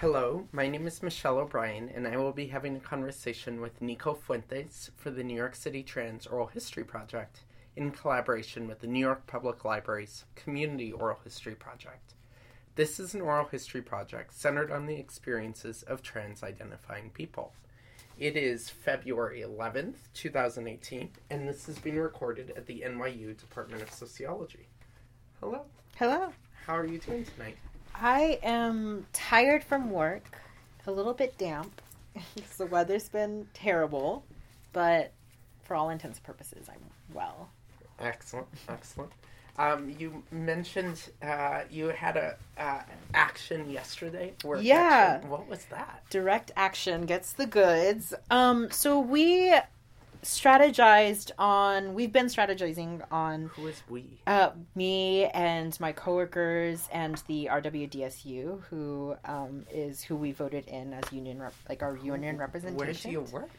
Hello, my name is Michelle O'Brien, and I will be having a conversation with Nico Fuentes for the New York City Trans Oral History Project in collaboration with the New York Public Library's Community Oral History Project. This is an oral history project centered on the experiences of trans identifying people. It is February 11th, 2018, and this is being recorded at the NYU Department of Sociology. Hello, Hello. how are you doing tonight? I am tired from work, a little bit damp the weather's been terrible, but for all intents and purposes, I'm well. Excellent, excellent. Um, you mentioned uh, you had a uh, action yesterday. Yeah. action. What was that? Direct action gets the goods. Um, so we strategized on. We've been strategizing on Who is we? uh, me and my coworkers and the RWDSU, who um, is who we voted in as union, rep- like our union representation. Where do you work?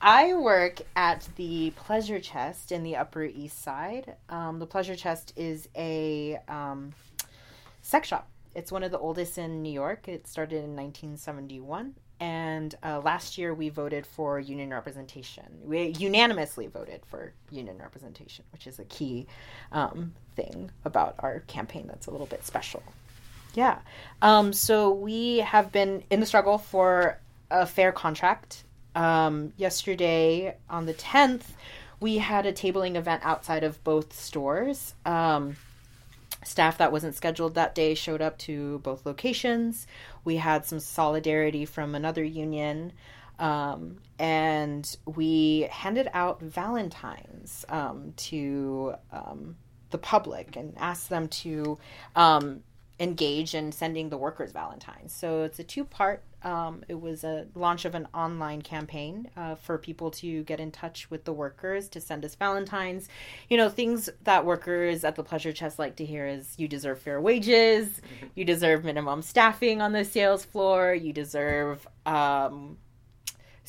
I work at the Pleasure Chest in the Upper East Side. Um, the Pleasure Chest is a um, sex shop. It's one of the oldest in New York. It started in 1971. And uh, last year we voted for union representation. We unanimously voted for union representation, which is a key um, thing about our campaign that's a little bit special. Yeah. Um, so we have been in the struggle for a fair contract. Um, yesterday on the 10th, we had a tabling event outside of both stores. Um, staff that wasn't scheduled that day showed up to both locations. We had some solidarity from another union. Um, and we handed out Valentines um, to um, the public and asked them to engage in sending the workers Valentines. So it's a two part. Um, it was a launch of an online campaign uh, for people to get in touch with the workers to send us Valentines. You know, things that workers at the Pleasure Chest like to hear is you deserve fair wages, you deserve minimum staffing on the sales floor, you deserve um,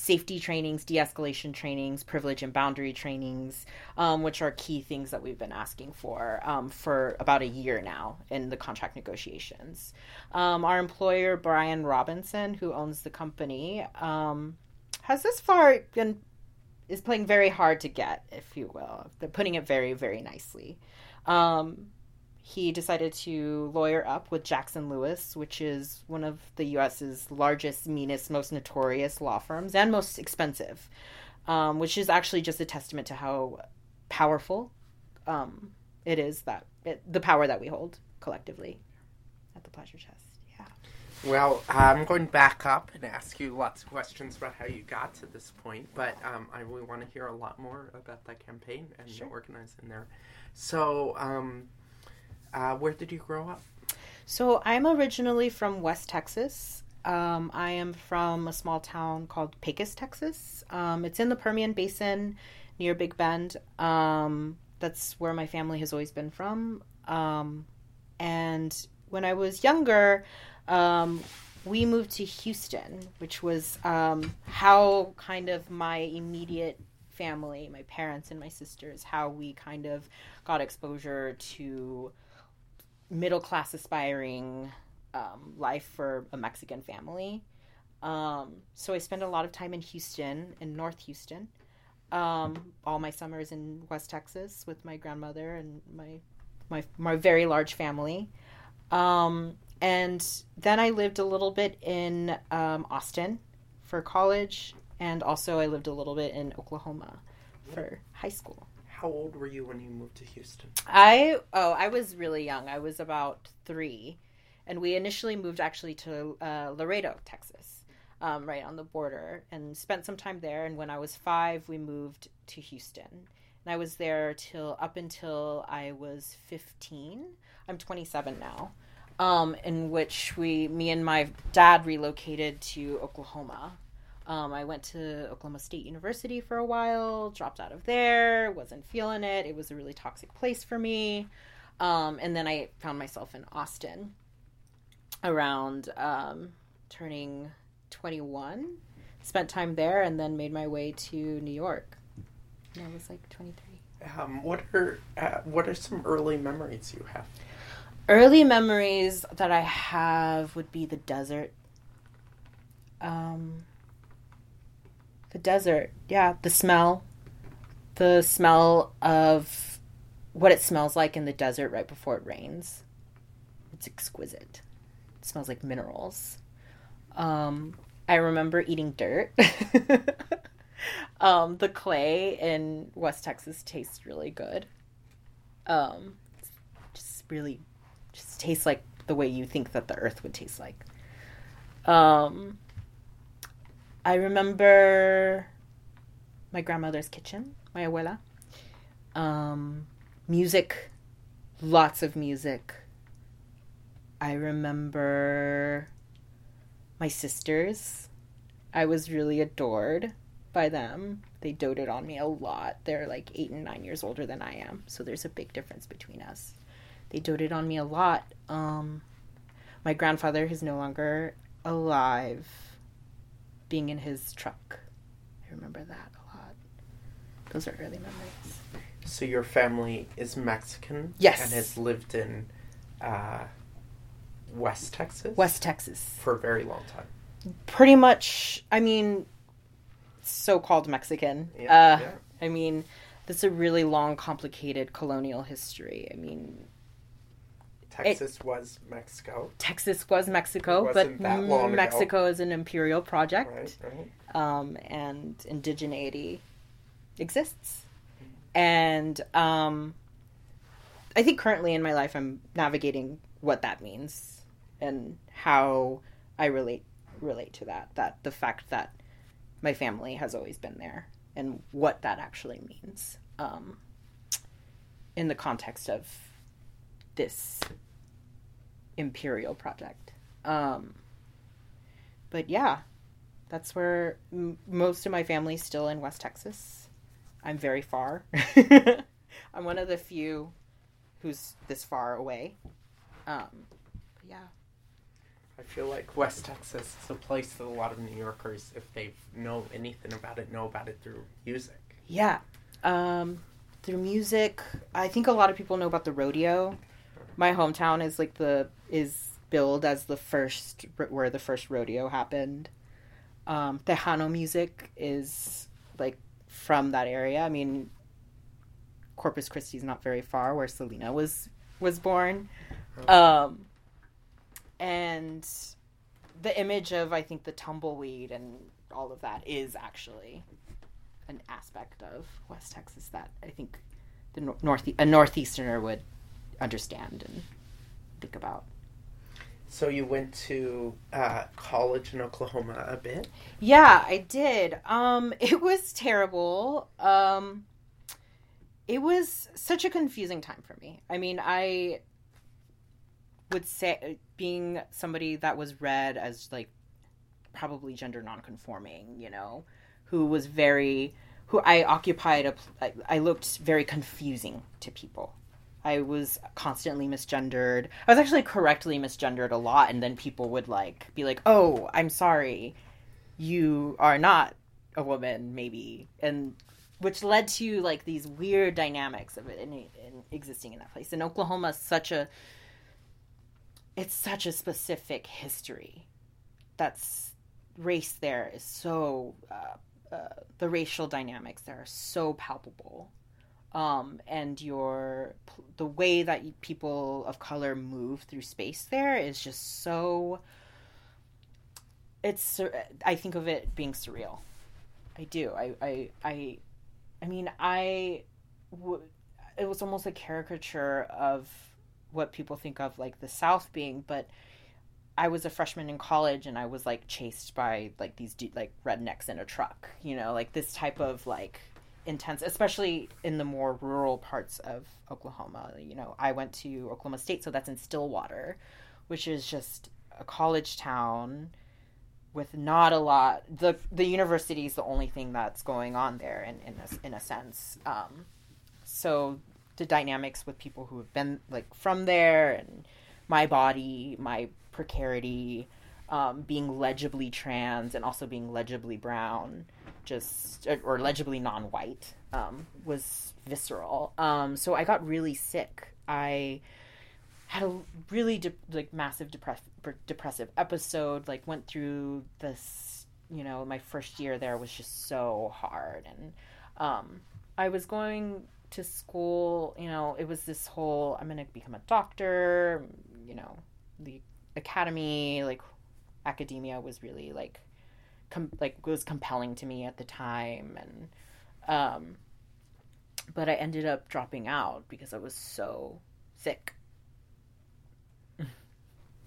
safety trainings, de escalation trainings, privilege and boundary trainings, um, which are key things that we've been asking for um, for about a year now in the contract negotiations. Um, our employer, Brian Robinson, who owns the company, um, has this far been is playing very hard to get, if you will. They're putting it very, very nicely. Um, he decided to lawyer up with Jackson Lewis, which is one of the U.S.'s largest, meanest, most notorious law firms and most expensive, um, which is actually just a testament to how powerful um, it is that it, the power that we hold collectively at the Pleasure Chest. Yeah. Well, I'm going to back up and ask you lots of questions about how you got to this point, but um, I really want to hear a lot more about that campaign and Sure. the organizing there. So, um, uh, where did you grow up? So I'm originally from West Texas. Um, I am from a small town called Pecos, Texas. Um, it's in the Permian Basin near Big Bend. Um, that's where my family has always been from. Um, and when I was younger, um, we moved to Houston, which was um, how kind of my immediate family, my parents and my sisters, how we kind of got exposure to middle class aspiring um, life for a Mexican family. Um, so I spent a lot of time in Houston, in North Houston. Um, all my summers in West Texas with my grandmother and my my my very large family. Um, and then I lived a little bit in um, Austin for college, and also I lived a little bit in Oklahoma for high school. How old were you when you moved to Houston? I oh I was really young. I was about three, and we initially moved actually to uh, Laredo, Texas, um, right on the border, and spent some time there. And when I was five, we moved to Houston, and I was there till up until I was fifteen. I'm 27 now. Um, in which we, me and my dad, relocated to Oklahoma. Um, I went to Oklahoma State University for a while, dropped out of there, wasn't feeling it. It was a really toxic place for me. Um, and then I found myself in Austin around um, turning 21. Spent time there and then made my way to New York. And I was like 23. Um, what are uh, what are some early memories you have? Early memories that I have would be the desert. Um, the desert, yeah, the smell, the smell of what it smells like in the desert right before it rains. It's exquisite. It smells like minerals. Um, I remember eating dirt. um, the clay in West Texas tastes really good. Um, just really, just tastes like the way you think that the earth would taste like. Um, I remember my grandmother's kitchen, my abuela. Um, music, lots of music. I remember my sisters. I was really adored by them. They doted on me a lot. They're like eight and nine years older than I am, so there's a big difference between us. They doted on me a lot. Um, my grandfather is no longer alive, being in his truck. I remember that a lot. Those are early memories. So your family is Mexican? Yes. And has lived in uh, West Texas? West Texas. For a very long time. Pretty much, I mean, so called Mexican. Yeah, uh, yeah. I mean, that's a really long, complicated colonial history. I mean, Texas was Mexico. Texas was Mexico, but that ago. Mexico is an imperial project. Right, right. um, and indigeneity exists. And um, I think currently in my life, I'm navigating what that means and how I relate relate to that. That the fact that my family has always been there and what that actually means um, in the context of this imperial project. Um, but yeah, that's where m- most of my family's still in West Texas. I'm very far. I'm one of the few who's this far away. Um, but yeah. I feel like West Texas is a place that a lot of New Yorkers, if they know anything about it, know about it through music. Yeah. Um, through music, I think a lot of people know about the rodeo. My hometown is like the is billed as the first where the first rodeo happened. Um, Tejano music is like from that area. I mean, Corpus Christi is not very far where Selena was was born. Um, and the image of I think the tumbleweed and all of that is actually an aspect of West Texas that I think the nor- north a northeasterner would understand and think about. So you went to uh, college in Oklahoma a bit. Yeah, I did. Um, it was terrible. Um, it was such a confusing time for me. I mean, I would say being somebody that was read as like probably gender nonconforming, you know, who was very who I occupied a I looked very confusing to people. I was constantly misgendered. I was actually correctly misgendered a lot and then people would like be like, "Oh, I'm sorry. You are not a woman maybe." And which led to like these weird dynamics of it in, in existing in that place. And Oklahoma such a it's such a specific history. That's race there is so uh, uh, the racial dynamics there are so palpable, um, and your the way that people of color move through space there is just so. It's I think of it being surreal. I do. I I I, I mean I. It was almost a caricature of what people think of like the South being, but I was a freshman in college and I was like chased by like these du- like rednecks in a truck, you know, like this type of like intense, especially in the more rural parts of Oklahoma. You know, I went to Oklahoma State, so that's in Stillwater, which is just a college town with not a lot. the The university is the only thing that's going on there, in in a, in a sense. Um, so the dynamics with people who have been like from there and my body, my precarity, um, being legibly trans and also being legibly brown, just or, or legibly non-white, um, was visceral. Um, so I got really sick. I had a really de- like massive depress- depressive episode. Like went through this you know, my first year there was just so hard. And um, I was going to school, you know, it was this whole I'm going to become a doctor, you know, the academy, like academia was really like, com- like was compelling to me at the time. And, um, but I ended up dropping out because I was so sick.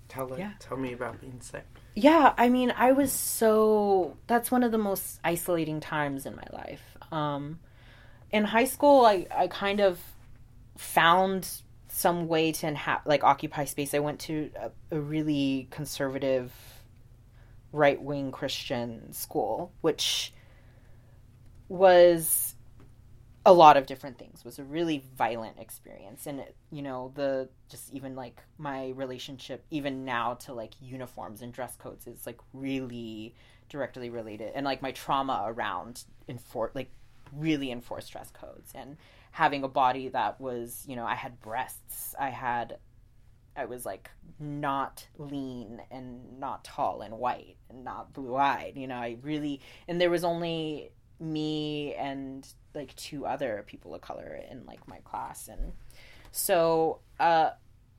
Tell it, Yeah. tell me about being sick. Yeah, I mean, I was so that's one of the most isolating times in my life. Um in high school, I I kind of found some way to inha- like occupy space. I went to a, a really conservative right-wing Christian school, which was a lot of different things. It was a really violent experience. And it, you know the just even like my relationship even now to like uniforms and dress codes is like really directly related. And like my trauma around enfor- like really enforced dress codes and having a body that was you know i had breasts i had i was like not lean and not tall and white and not blue eyed you know i really and there was only me and like two other people of color in like my class. And so uh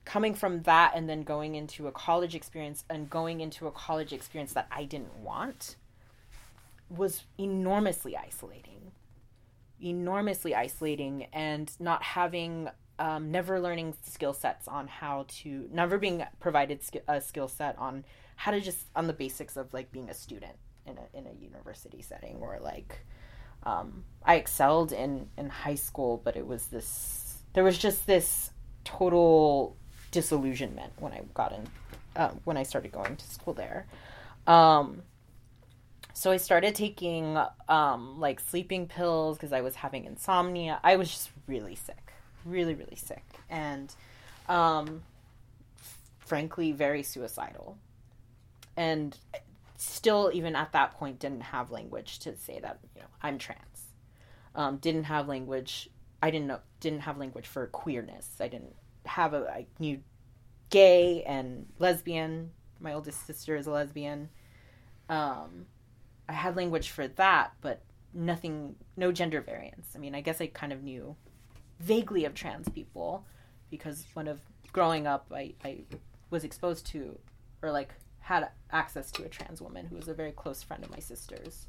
coming from that and then going into a college experience and going into a college experience that I didn't want was enormously isolating. Enormously isolating and not having um, never learning skill sets on how to never being provided sk- a skill set on how to just on the basics of like being a student in a in a university setting or like um, I excelled in in high school, but it was this there was just this total disillusionment when I got in uh, when I started going to school there. Um, so I started taking um, like sleeping pills because I was having insomnia. I was just really sick, really really sick, and um, frankly very suicidal. And still even at that point didn't have language to say that you know i'm trans. Um, didn't have language i didn't know didn't have language for queerness. I didn't have a i knew gay and lesbian. My oldest sister is a lesbian. Um, i had language for that but nothing no gender variance. I mean i guess i kind of knew vaguely of trans people because one of growing up i, I was exposed to or like had access to a trans woman who was a very close friend of my sister's.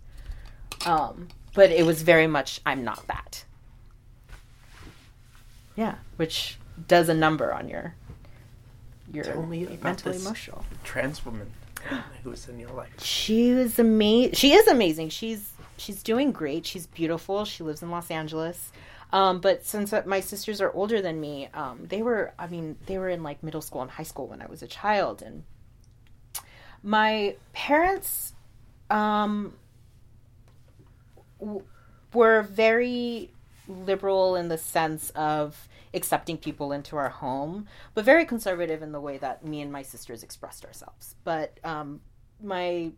Um, but it was very much, I'm not that. Yeah, which does a number on your your Tell me about mental this. emotional. Trans woman who's in your life. She was amazing. She is amazing. She's she's doing great. She's beautiful. She lives in Los Angeles. Um, but since uh, my sisters are older than me, um, they were I mean they were in like middle school and high school when I was a child, and my parents um, w- were very liberal in the sense of accepting people into our home, but very conservative in the way that me and my sisters expressed ourselves. But um, my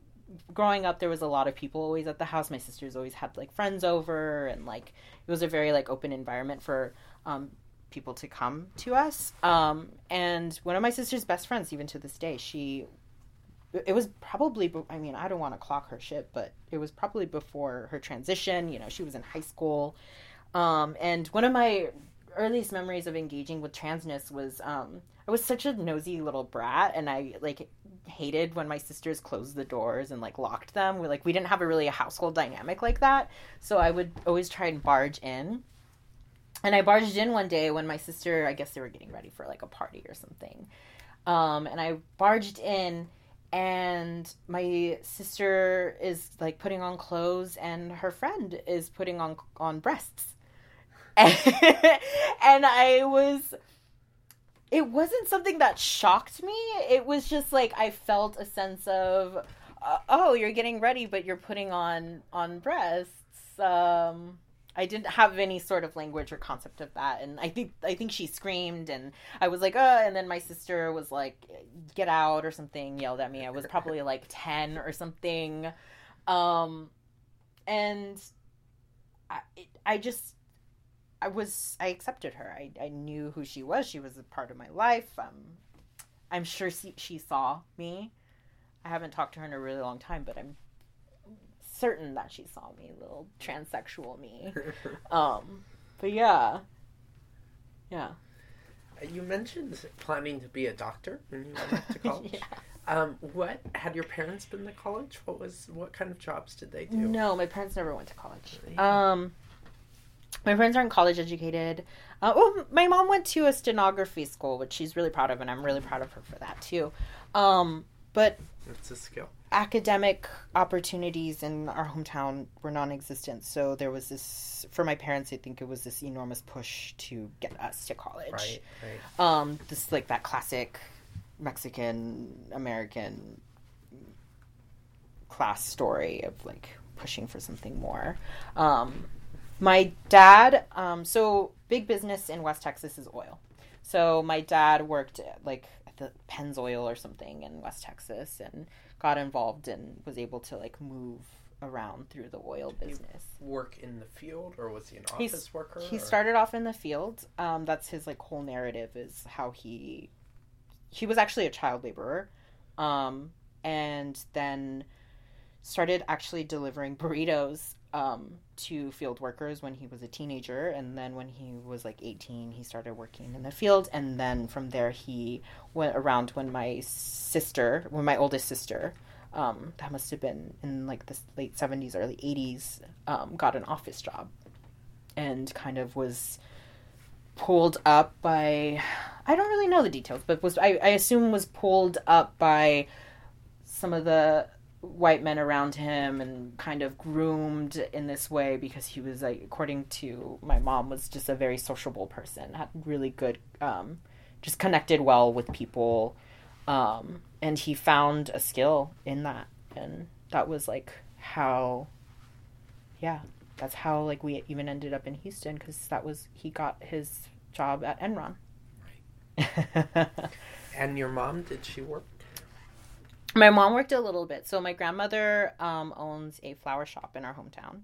growing up, there was a lot of people always at the house. My sisters always had like friends over, and like it was a very like open environment for um, people to come to us. Um, and one of my sister's best friends, even to this day, she it was probably i mean i don't want to clock her shit but it was probably before her transition you know she was in high school um, and one of my earliest memories of engaging with transness was um, i was such a nosy little brat and i like hated when my sisters closed the doors and like locked them. We like we didn't have a really a household dynamic like that. So i would always try and barge in. And i barged in one day when my sister i guess they were getting ready for like a party or something. Um, and i barged in and my sister is like putting on clothes and her friend is putting on on breasts. And, i was it wasn't something that shocked me. It was just like i felt a sense of uh, oh you're getting ready but you're putting on on breasts. Um I didn't have any sort of language or concept of that, and I think I think she screamed, and I was like, "Uh," and then my sister was like, "Get out" or something, yelled at me. I was probably like ten or something, um, and I, I just, I was, I accepted her. I, I knew who she was. She was a part of my life. Um, I'm sure she, she saw me. I haven't talked to her in a really long time, but I'm certain that she saw me, little transsexual me. um, but yeah, yeah. You mentioned planning to be a doctor when you went to college. yeah. Um, what had your parents been to college? What was what kind of jobs did they do? No, my parents never went to college. Um, my friends aren't college educated. Uh, well, my mom went to a stenography school, which she's really proud of, and I'm really proud of her for that too. Um, but It's a skill. academic opportunities in our hometown were non-existent so there was this for my parents i think it was this enormous push to get us to college Right, right. um this like that classic mexican american class story of like pushing for something more um my dad um so big business in west texas is oil so my dad worked at, like at the Pennzoil or something in West Texas and got involved and was able to like move around through the oil business. Work in the field, or was he an He's- office worker? He or- started off in the field. Um, that's his like whole narrative is how he he was actually a child laborer, um, and then started actually delivering burritos um, to field workers when he was a teenager, and then when he was like eighteen, he started working in the field, and then from there he went around when my sister, when my oldest sister. Um, that must have been in like the late 70s, early 80s, um, got an office job and kind of was pulled up by I don't really know the details, but was I, I assume was pulled up by some of the white men around him and kind of groomed in this way because he was like according to my mom was just a very sociable person had really good um, just connected well with people um, and he found a skill in that and that was like how yeah that's how like we even ended up in Houston because that was he got his job at Enron. right And your mom, did she work? My mom worked a little bit. So my grandmother um, owns a flower shop in our hometown.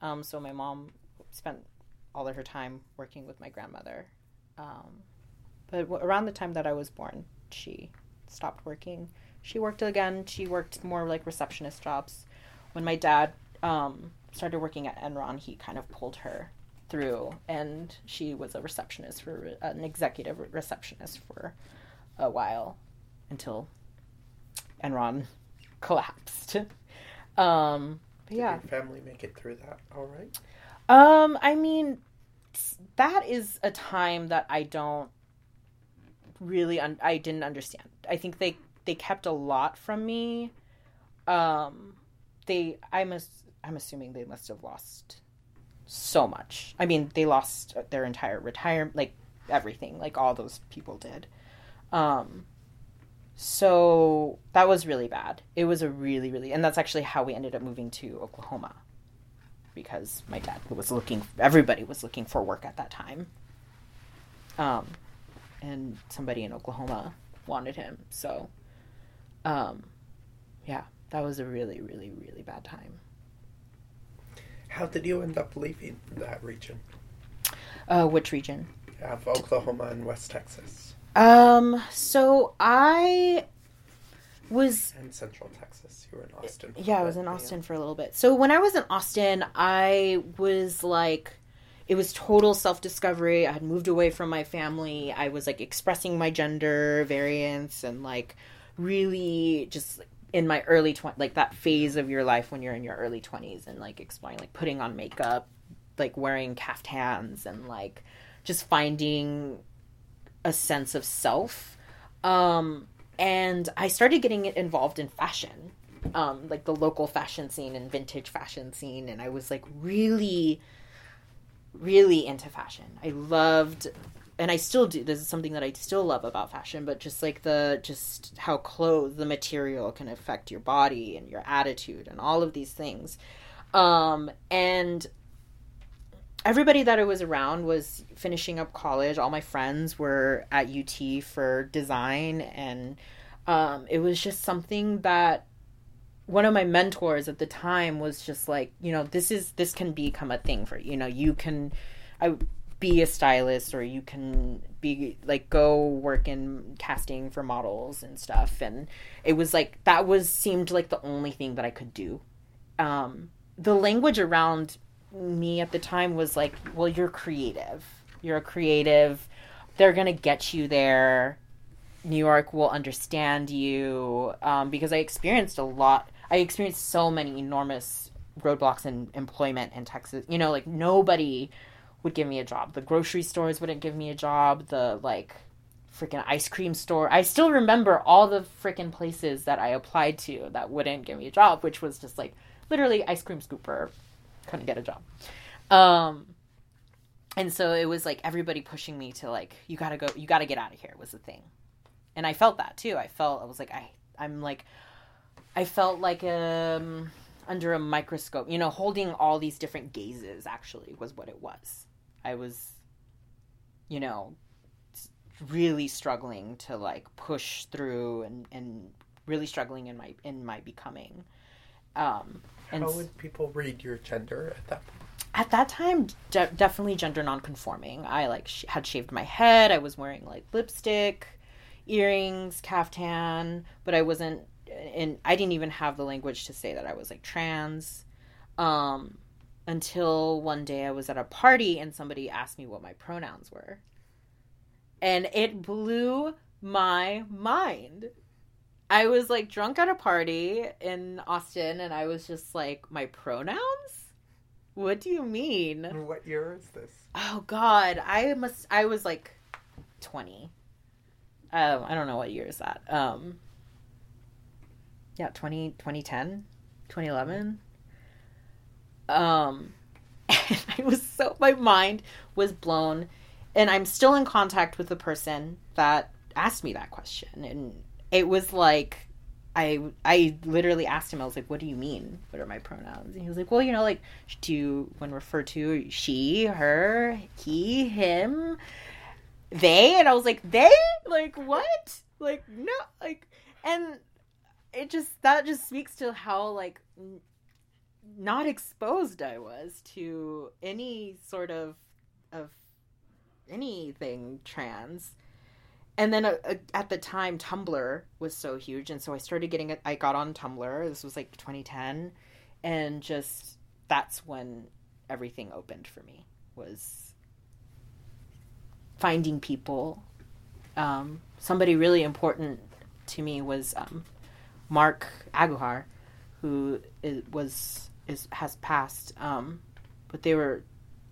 Um, so my mom spent all of her time working with my grandmother. Um, but w- around the time that I was born, she stopped working. She worked again. She worked more like receptionist jobs. When my dad um, started working at Enron, he kind of pulled her through, and she was a receptionist for an executive receptionist for a while until Enron collapsed. Um, Did yeah. your family make it through that all right? Um, I mean, that is a time that I don't really un- I didn't understand. I think they they kept a lot from me. Um, they I'm I'm assuming they must have lost so much. I mean, they lost their entire retirement, like everything, like all those people did. Um, so that was really bad. It was a really, really, and that's actually how we ended up moving to Oklahoma because my dad was looking, everybody was looking for work at that time. Um, and somebody in Oklahoma wanted him. So, um, yeah, that was a really, really, really bad time. How did you end up leaving that region Uh, which region? of Oklahoma and West Texas Um, so I was in Central Texas? You were in Austin. for yeah, I was in Austin for a little bit. So when I was in Austin, I was like it was total self-discovery. I had moved away from my family. I was like expressing my gender variance and like really just in my early 20 like that phase of your life when you're in your early 20s and like exploring like putting on makeup, like wearing caftans and like just finding a sense of self. Um and I started getting involved in fashion um, like the local fashion scene and vintage fashion scene, and I was like really, really into fashion. I loved, and I still do. This is something that I still love about fashion, but just like the just how clothes, the material can affect your body and your attitude and all of these things. Um, and everybody that I was around was finishing up college. All my friends were at UT for design, and um, it was just something that one of my mentors at the time was just like, you know, this is this can become a thing for you. Know, you can, I be a stylist or you can be like go work in casting for models and stuff and it was like that was seemed like the only thing that I could do um, the language around me at the time was like, well, you're creative. You're a creative. They're going to get you there. New York will understand you um, because I experienced a lot. I experienced so many enormous roadblocks in employment in Texas. You know, like nobody would give me a job. The grocery stores wouldn't give me a job. The like freaking ice cream store. I still remember all the freaking places that I applied to that wouldn't give me a job, which was just like literally ice cream scooper. Couldn't get a job. Um, and so it was like everybody pushing me to like you gotta go you gotta get out of here was the thing. And i felt that too. I felt i was like i i'm like i felt like um under a microscope you know holding all these different gazes actually was what it was. I was you know really struggling to like push through and and really struggling in my in my becoming. Um and How would people read your gender at that point? at that time de- definitely gender nonconforming. I like sh- had shaved my head. I was wearing like lipstick earrings caftan but i wasn't and i didn't even have the language to say that i was like trans um until one day i was at a party and somebody asked me what my pronouns were. And it blew my mind i was like drunk at a party in austin and i was just like my pronouns what do you mean? What year is this? Oh God, I must. I was like twenty. Um, I don't know what year is that. Um, yeah, 20, 2010, 2011. Um, and I was so my mind was blown, and I'm still in contact with the person that asked me that question, and it was like I I literally asked him. I was like, "What do you mean? What are my pronouns?" And he was like, "Well, you know, like do you, when referred to she, her, he, him, they?" And I was like, "They? Like what? Like no, like." And it just that just speaks to how like n- not exposed I was to any sort of of anything trans and then uh, uh, at the time tumblr was so huge and so i started getting it i got on tumblr this was like 2010 and just that's when everything opened for me was finding people. Um, somebody really important to me was um, mark aguhar who is, was is has passed um, but they were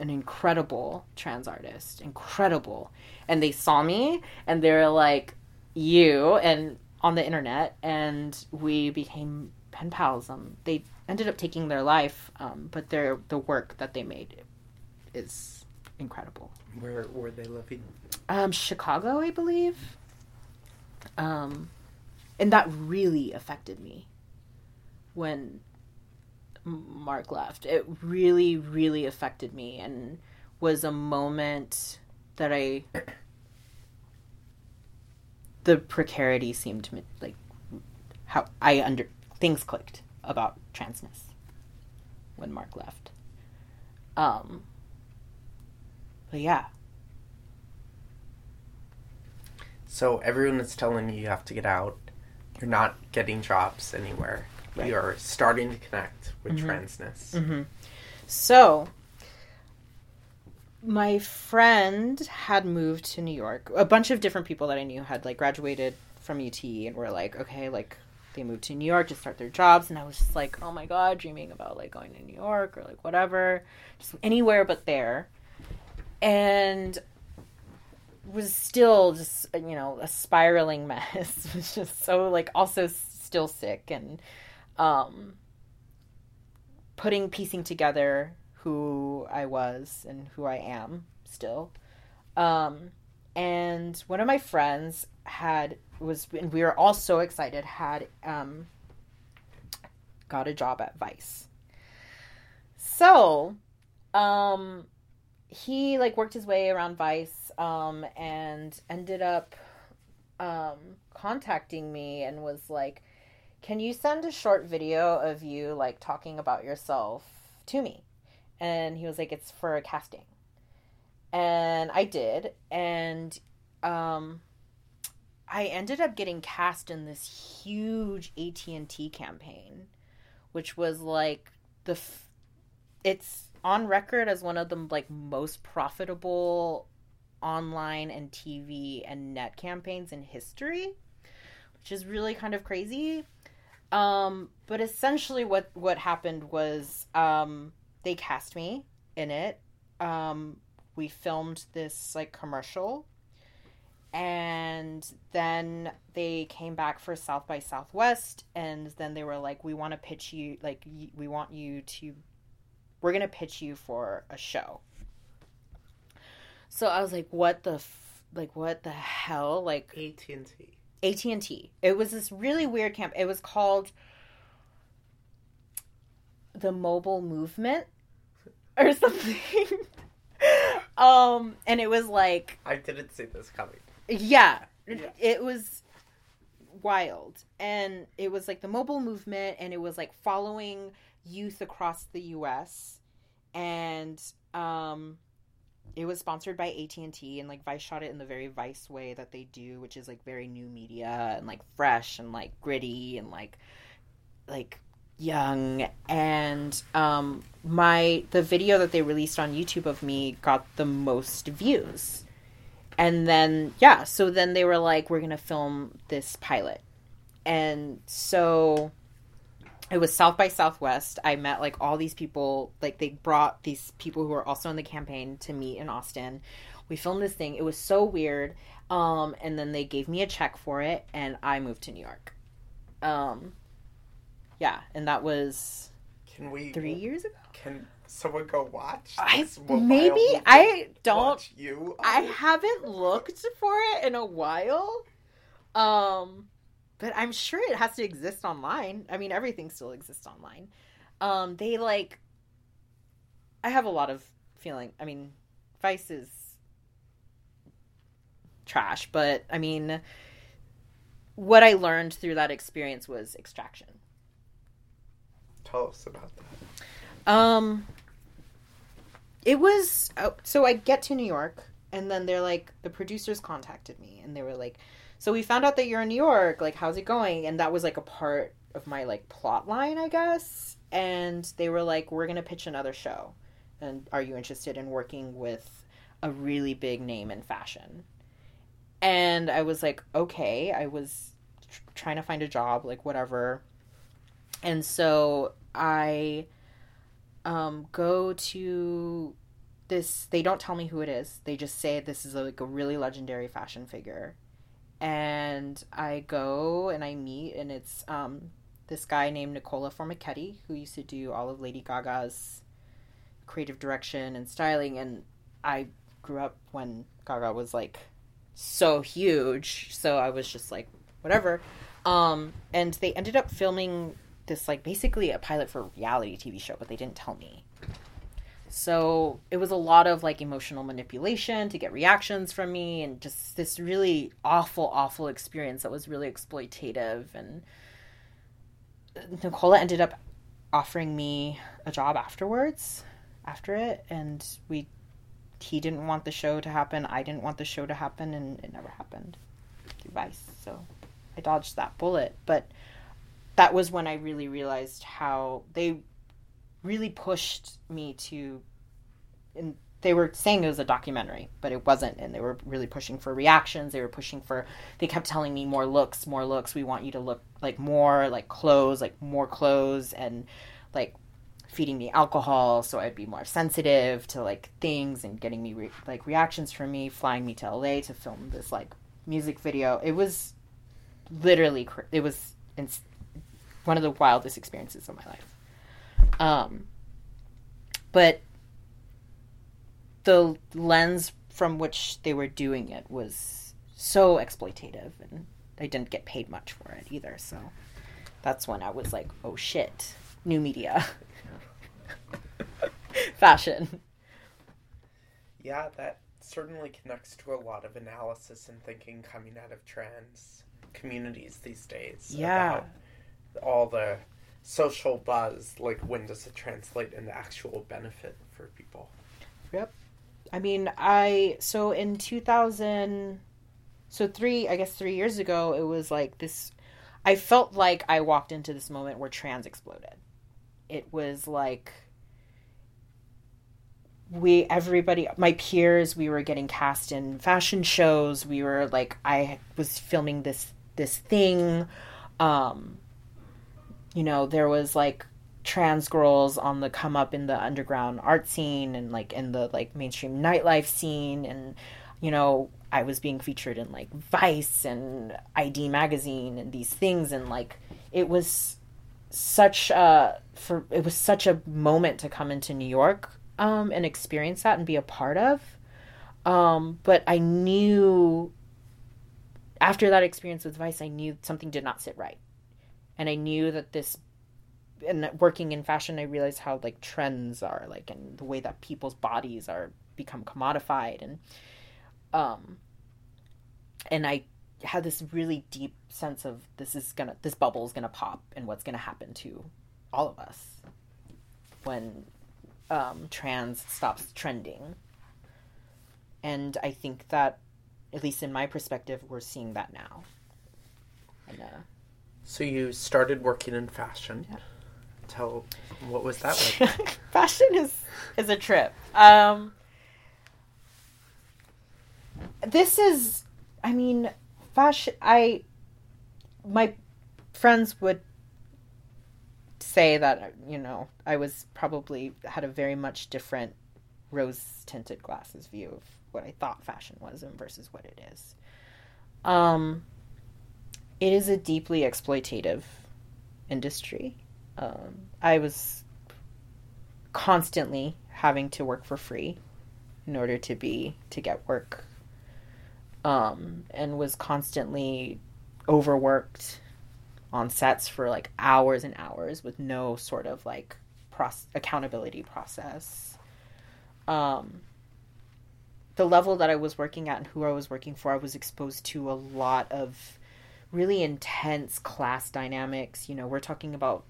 an incredible trans artist incredible. And they saw me and they were like you and on the internet and we became pen pals. Um they ended up taking their life um but their the work that they made is incredible. Where were they living? um chicago i believe. Um and that really affected me when Mark left. It really, really affected me and was a moment that I. The precarity seemed to me like how I under things clicked about transness when Mark left. Um, but yeah, So everyone is telling you you have to get out. You're not getting jobs anywhere. Right. You're starting to connect with Mhm. transness. Mm-hmm. So, my friend had moved to New York. A bunch of different people that I knew had like graduated from UT and were like, okay, like they moved to New York to start their jobs, and I was just like, oh my god, dreaming about like going to New York or like whatever, just anywhere but there, and was still just you know a spiraling mess. was just so like also still sick and um putting piecing together who I was and who I am still. Um, and one of my friends had was and we were all so excited had um, got a job at Vice. So, um, he like worked his way around Vice um, and ended up um, contacting me and was like, "Can you send a short video of you like talking about yourself to me?" And he was like, "It's for a casting." And I did, and um, I ended up getting cast in this huge AT and T campaign, which was like the f- it's on record as one of the like most profitable online and TV and net campaigns in history, which is really kind of crazy. Um, but essentially, what what happened was um, they cast me in it. Um, we filmed this like commercial, and then they came back for South by Southwest, and then they were like, "We want to pitch you like we want you to, we're gonna pitch you for a show." So I was like, "What the." F- like what the hell like AT&T. AT&T. It was this really weird camp. It was called the Mobile Movement or something. um and it was like I didn't see this coming. yeah, Yeah. it was wild. And it was like the mobile movement and it was like following youth across the US and um it was sponsored by AT&T and like Vice shot it in the very Vice way that they do, which is like very new media and like fresh and like gritty and like like young and um my the video that they released on YouTube of me got the most views. And then yeah, so then they were like we're going to film this pilot. And so it was South by Southwest. I met like all these people. Like they brought these people who were also in the campaign to meet in Austin. We filmed this thing. It was so weird. Um, and then they gave me a check for it, and I moved to New York. Um, yeah, and that was Can we three years ago. Can someone go watch? I maybe? I don't. watch you. I haven't looked for it in a while. Um but I'm sure it has to exist online. I mean everything still exists online. Um they like I have a lot of feeling. I mean Vice is trash, but I mean what I learned through that experience was extraction. Tell us about that. Um, it was oh, so I get to New York, and then they're like, the producers contacted me, and they were like, so we found out that you're in New York. Like, how's it going? And that was like a part of my like plot line, I guess. And they were like, we're gonna pitch another show, and are you interested in working with a really big name in fashion? And I was like, okay. I was tr- trying to find a job, like whatever. And so I um, go to this. They don't tell me who it is. They just say this is a, like a really legendary fashion figure. And I go and I meet, and it's um, this guy named Nicola Formichetti who used to do all of Lady Gaga's creative direction and styling. And I grew up when Gaga was like so huge, so I was just like, whatever. Um, and they ended up filming this like basically a pilot for a reality TV show, but they didn't tell me. So it was a lot of like emotional manipulation to get reactions from me and just this really awful, awful experience that was really exploitative. And Nicola ended up offering me a job afterwards, after it, and we he didn't want the show to happen, I didn't want the show to happen, and it never happened through Vice. So I dodged that bullet. But that was when I really realized how they really pushed me to and they were saying it was a documentary, but it wasn't and they were really pushing for reactions, they were pushing for they kept telling me more looks, more looks, we want you to look like more like clothes, like more clothes and like feeding me alcohol so I'd be more sensitive to like things and getting me re- like reactions from me, flying me to LA to film this like music video. It was literally cr- it was ins- one of the wildest experiences of my life. Um, but the lens from which they were doing it was so exploitative, and I didn't get paid much for it either. So that's when I was like, "Oh shit, new media, fashion." Yeah, that certainly connects to a lot of analysis and thinking coming out of trans communities these days. Yeah. all the social buzz. Like, when does it translate into actual benefit for people? Yep. I mean, I so in 2000 so 3 I guess 3 years ago it was like this I felt like I walked into this moment where trans exploded. it was like we everybody my peers we were getting cast in fashion shows we were like i was filming this this thing um you know there was like trans girls on the come up in the underground art scene and like in the like mainstream nightlife scene and you know i was being featured in like vice and id magazine and these things and like it was such a for it was such a moment to come into new york um, and experience that and be a part of. Um, but I knew after that experience with Vice, I knew something did not sit right. And I knew that this, and working in fashion, I realized how like trends are like, and the way that people's bodies are become commodified. And, um, and I had this really deep sense of this is gonna, this bubble is gonna pop and what's gonna happen to all of us when um, trans stops trending. And I think that, at least in my perspective, we're seeing that now. And, uh, so you started working in fashion. Yeah. Tell what was that like? fashion is is a trip. Um, this is, I mean, fashion. I my friends would say that you know I was probably had a very much different rose tinted glasses view of what I thought fashion was and versus what it is. Um, it is a deeply exploitative industry. Um, I was constantly having to work for free in order to be to get work um, and was constantly overworked on sets for like hours and hours with no sort of like process, accountability process. Um, the level that I was working at and who I was working for, I was exposed to a lot of really intense class dynamics. You know, we're talking about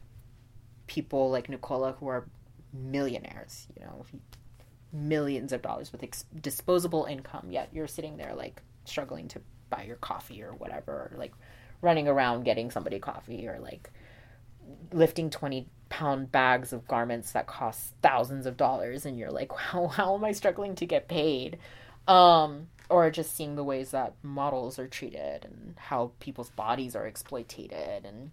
people like Nicola who are millionaires, you know, millions of dollars with ex- disposable income, yet you're sitting there like struggling to buy your coffee or whatever, or, like running around getting somebody coffee or like lifting 20 pound bags of garments that cost thousands of dollars and you're like how, how am i struggling to get paid um, or just seeing the ways that models are treated and how people's bodies are exploited and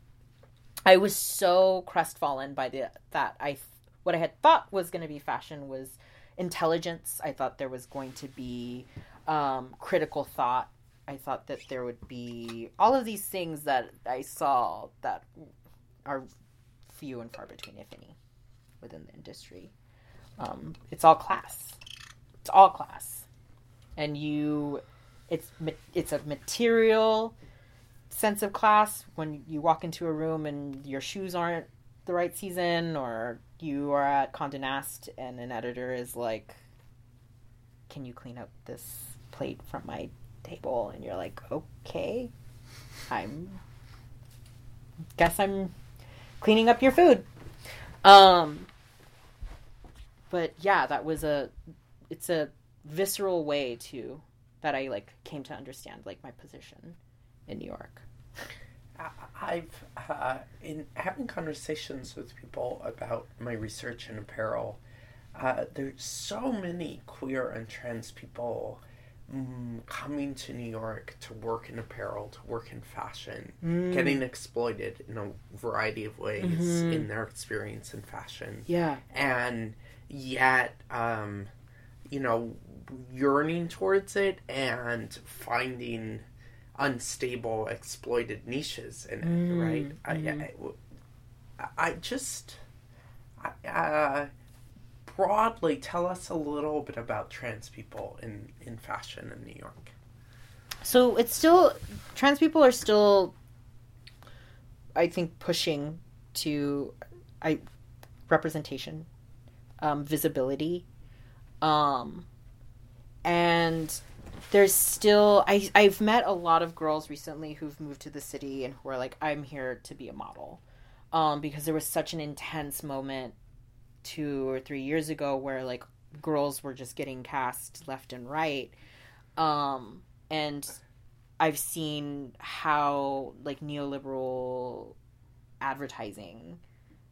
i was so crestfallen by the that i what i had thought was going to be fashion was intelligence i thought there was going to be um, critical thought I thought that there would be all of these things that I saw that are few and far between, if any, within the industry. Um, it's all class. It's all class, and you, it's it's a material sense of class when you walk into a room and your shoes aren't the right season, or you are at Condé Nast and an editor is like, "Can you clean up this plate from my table and you're like, okay, I'm guess I'm cleaning up your food. Um, but yeah, that was a it's a visceral way to that I like came to understand like my position in New York. I've uh, in having conversations with people about my research in apparel. Uh, there's so many queer and trans people mm, coming to New York to work in apparel, to work in fashion, mm. getting exploited in a variety of ways mm-hmm. in their experience in fashion. Yeah. And yet, um, you know, yearning towards it and finding unstable, exploited niches in it, mm. right? Mm-hmm. I, I, I, just. I, uh, broadly, tell us a little bit about trans people in, in fashion in New York. So it's still, trans people are still, I think, pushing to I, representation, um, visibility. Um, and there's still I I've met a lot of girls recently who've moved to the city and who are like I'm here to be a model. Um, because there was such an intense moment two or three years ago where like girls were just getting cast left and right um and i've seen how like neoliberal advertising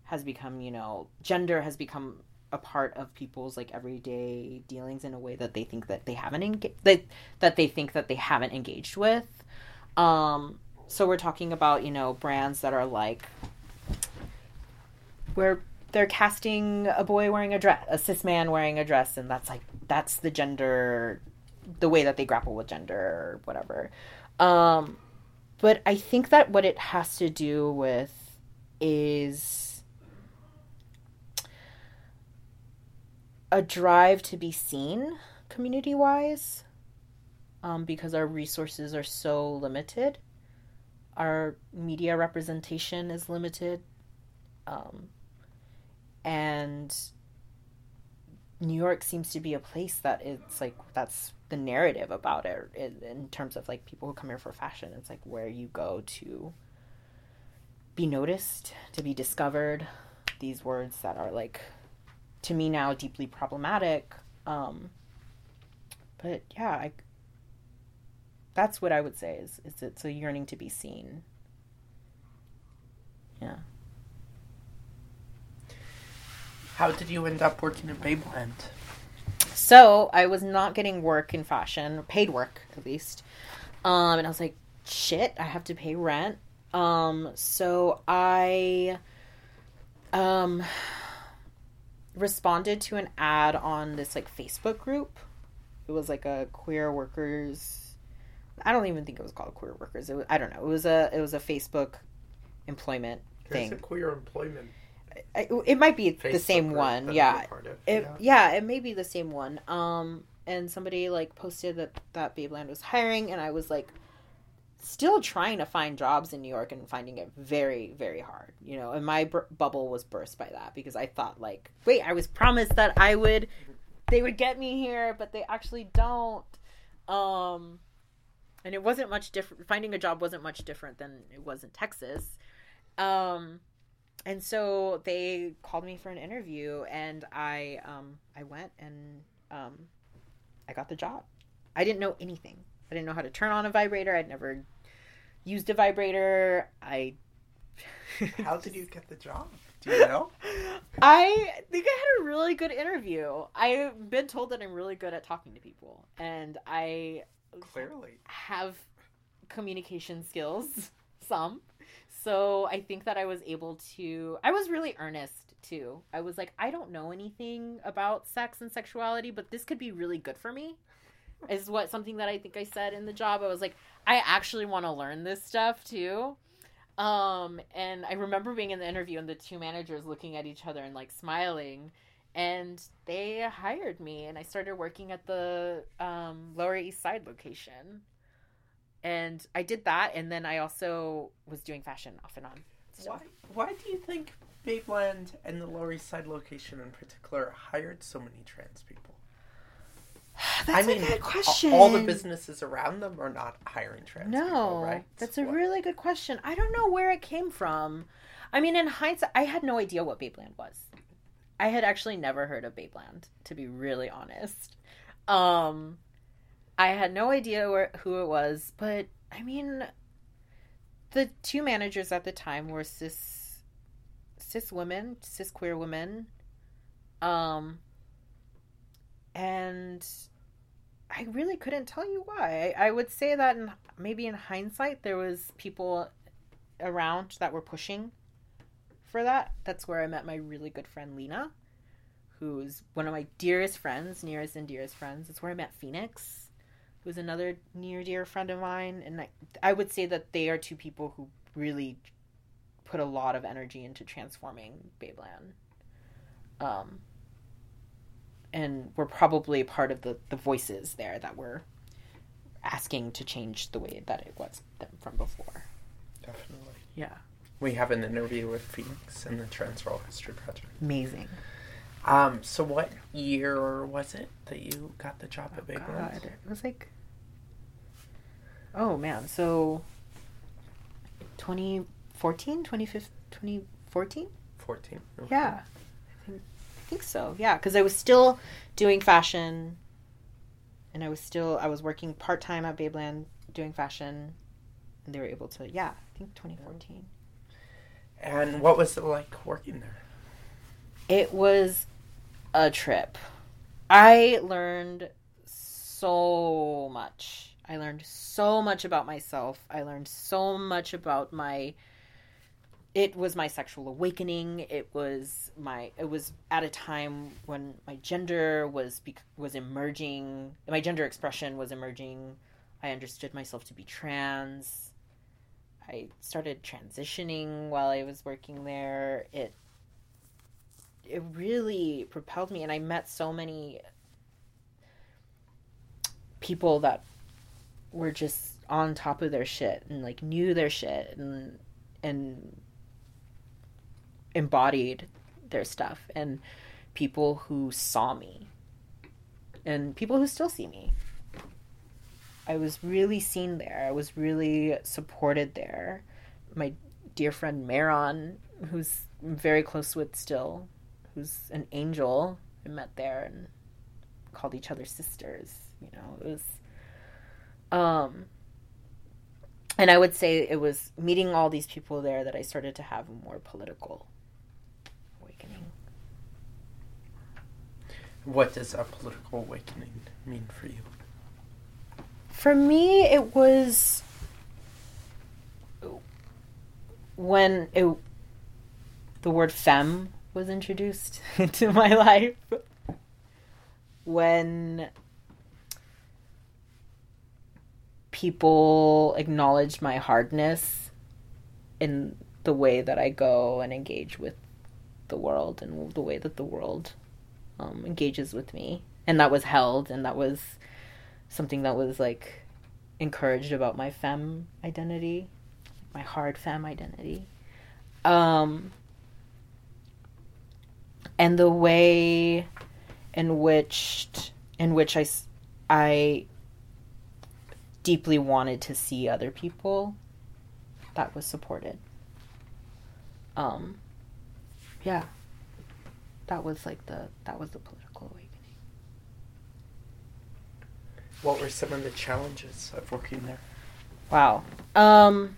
has become, you know, gender has become a part of people's like everyday dealings in a way that they think that they haven't engaged that that they think that they haven't engaged with. Um, so we're talking about you know brands that are like where they're casting a boy wearing a dress, a cis man wearing a dress, and that's like that's the gender, the way that they grapple with gender or whatever. Um, but I think that what it has to do with is a drive to be seen community wise um, because our resources are so limited. Our media representation is limited. Um, and New York seems to be a place that it's like that's the narrative about it in, in terms of like people who come here for fashion. It's like where you go to be noticed, to be discovered. These words that are like to me now deeply problematic. Um, but yeah, I, that's what I would say is is it's a yearning to be seen. Yeah. How did you end up working at Babeland? So I was not getting work in fashion, paid work at least. Um, and I was like, shit, I have to pay rent. Um, so I um responded to an ad on this like Facebook group. It was like a queer workers. I don't even think it was called queer workers. It was, I don't know. It was a it was a Facebook employment thing. There's a queer employment. I- It might be the same one. Yeah. It, yeah. yeah, it may be the same one. Um, and somebody like posted that that Babeland was hiring, and I was like, still trying to find jobs in New York and finding it very, very hard. You know, and my bur- bubble was burst by that because I thought like, wait, I was promised that I would, they would get me here, but they actually don't. Um, and it wasn't much different. Finding a job wasn't much different than it was in Texas. Um, and so they called me for an interview and i um i went and um i got the job i didn't know anything i didn't know how to turn on a vibrator i'd never used a vibrator i How did you get the job? Do you know? i think i had a really good interview i've been told that i'm really good at talking to people and i Clearly. have communication skills some so i think that i was able to i was really earnest too i was like i don't know anything about sex and sexuality but this could be really good for me is what something that i think i said in the job i was like i actually want to learn this stuff too. Um and i remember being in the interview and the two managers looking at each other and like smiling and they hired me and i started working at the um, lower east side location. And i did that and then i also was doing fashion off and on. So Why, why do you think Babeland and the Lower East Side location in particular hired so many trans people? That's I mean, a good question All the businesses around them are not hiring trans no people, right? that's a What- really good question. I don't know where it came from. I mean in hindsight i had no idea what babeland was. I had actually never heard of babeland to be really honest. Um i had no idea where, who it was but i mean the two managers at the time were cis cis women cis queer women. Um and I really couldn't tell you why. I, I would say that in, maybe in hindsight, there was people around that were pushing for that. That's where I met my really good friend Lena, who's one of my dearest friends, nearest and dearest friends. It's where I met Phoenix, who's another near dear friend of mine. And I, I would say that they are two people who really put a lot of energy into transforming Babeland. Um, and we're probably part of the, the voices there that were asking to change the way that it was them from before. Definitely. Yeah. We have an interview with Phoenix in the Trans Oral History Project. Amazing. Um, so what year was it that you got the job at Babeland? God, it was like, oh man, so 2014, 2015, 2014? 14. Okay. Yeah, think, so. Yeah, because I was still doing fashion, and I was still I was working part time at Babeland doing fashion, and they were able to. Yeah, I think 2014. And what was it like working there? It was a trip. I learned so much. I learned so much about myself. I learned so much about my it was my sexual awakening. It was my it was at a time when my gender was was emerging. My gender expression was emerging. I understood myself to be trans. I started transitioning while I was working there. It it really propelled me and I met so many people that were just on top of their shit and like knew their shit and and embodied their stuff and people who saw me and people who still see me. I was really seen there. I was really supported there. My dear friend Maron, who's very close with still, who's an angel, I met there and called each other sisters. You know, it was um and I would say it was meeting all these people there that I started to have more political awakening. What does a political awakening mean for you? For me, it was when it, the word femme was introduced into my life. When people acknowledged my hardness in the way that I go and engage with the world and the way that the world um, engages with me. And that was held, and that was something that was like encouraged about my femme identity, my hard femme identity. Um, and the way in which in which I, I deeply wanted to see other people that was supported. Um, yeah, that was like the that was the political awakening. What were some of the challenges of working there? Wow. Um,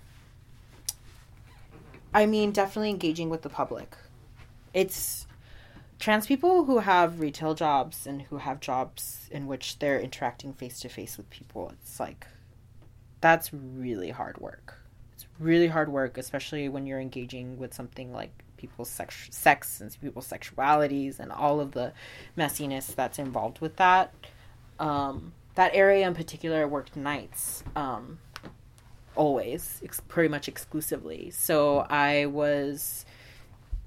I mean, definitely engaging with the public. It's trans people who have retail jobs and who have jobs in which they're interacting face to face with people. It's like that's really hard work. It's really hard work, especially when you're engaging with something like people's sex, sex and people's sexualities and all of the messiness that's involved with that. Um, that area in particular worked nights, um, always, ex- pretty much exclusively. So I was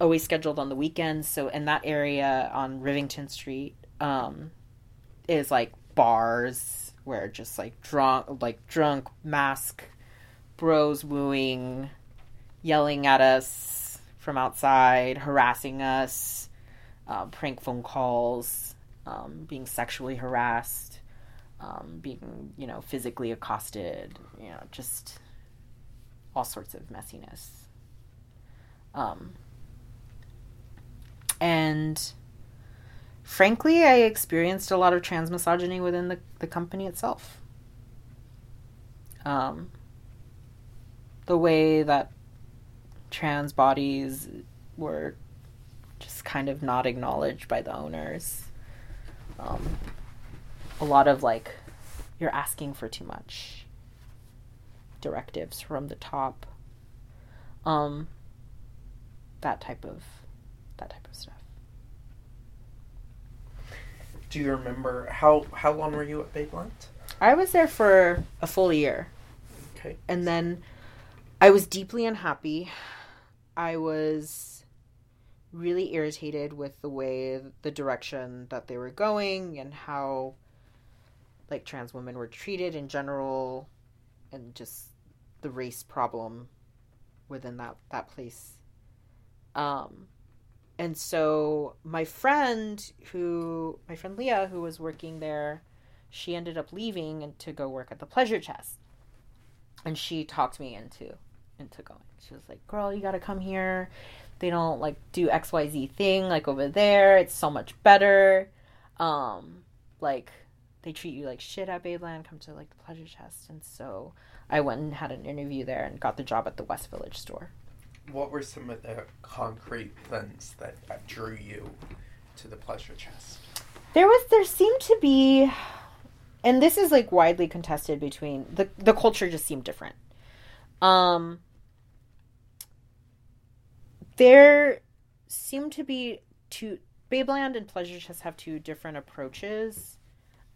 always scheduled on the weekends. So in that area on Rivington Street um, is like bars where just like drunk, like drunk mask bros wooing, yelling at us from outside, harassing us, uh, prank phone calls, um, being sexually harassed, um, being you know physically accosted, you know just all sorts of messiness. Um, and frankly, I experienced a lot of trans misogyny within the, the company itself. Um, the way that trans bodies were just kind of not acknowledged by the owners. Um, a lot of like, you're asking for too much directives from the top. Um, that type of that type of stuff. Do you remember how how long were you at Babeland? I was there for a full year. Okay. And then I was deeply unhappy. I was really irritated with the way the direction that they were going and how like trans women were treated in general and just the race problem within that that place. Um and so my friend who my friend leah who was working there she ended up leaving and to go work at the pleasure chest and she talked me into into going she was like girl you gotta come here they don't like do xyz thing like over there it's so much better um like they treat you like shit at Babeland. Come to like the pleasure chest, and so I went and had an interview there and got the job at the West Village store. what were some of the concrete things that, that drew you to the pleasure chest? There was there seemed to be and this is like widely contested between the the culture just seemed different. Um there seem to be two Babeland and Pleasure Chest have two different approaches.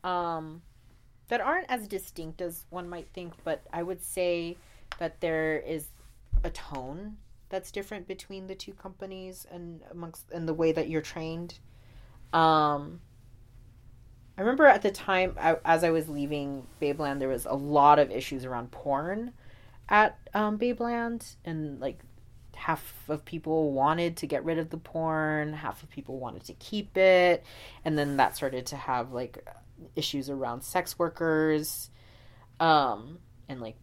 Um that aren't as distinct as one might think, but I would say that there is a tone that's different between the two companies and amongst and the way that you're trained. Um, I remember at the time, I, as I was leaving Babeland, there was a lot of issues around porn at um, Babeland, and like half of people wanted to get rid of the porn, half of people wanted to keep it, and then that started to have like issues around sex workers, um, and like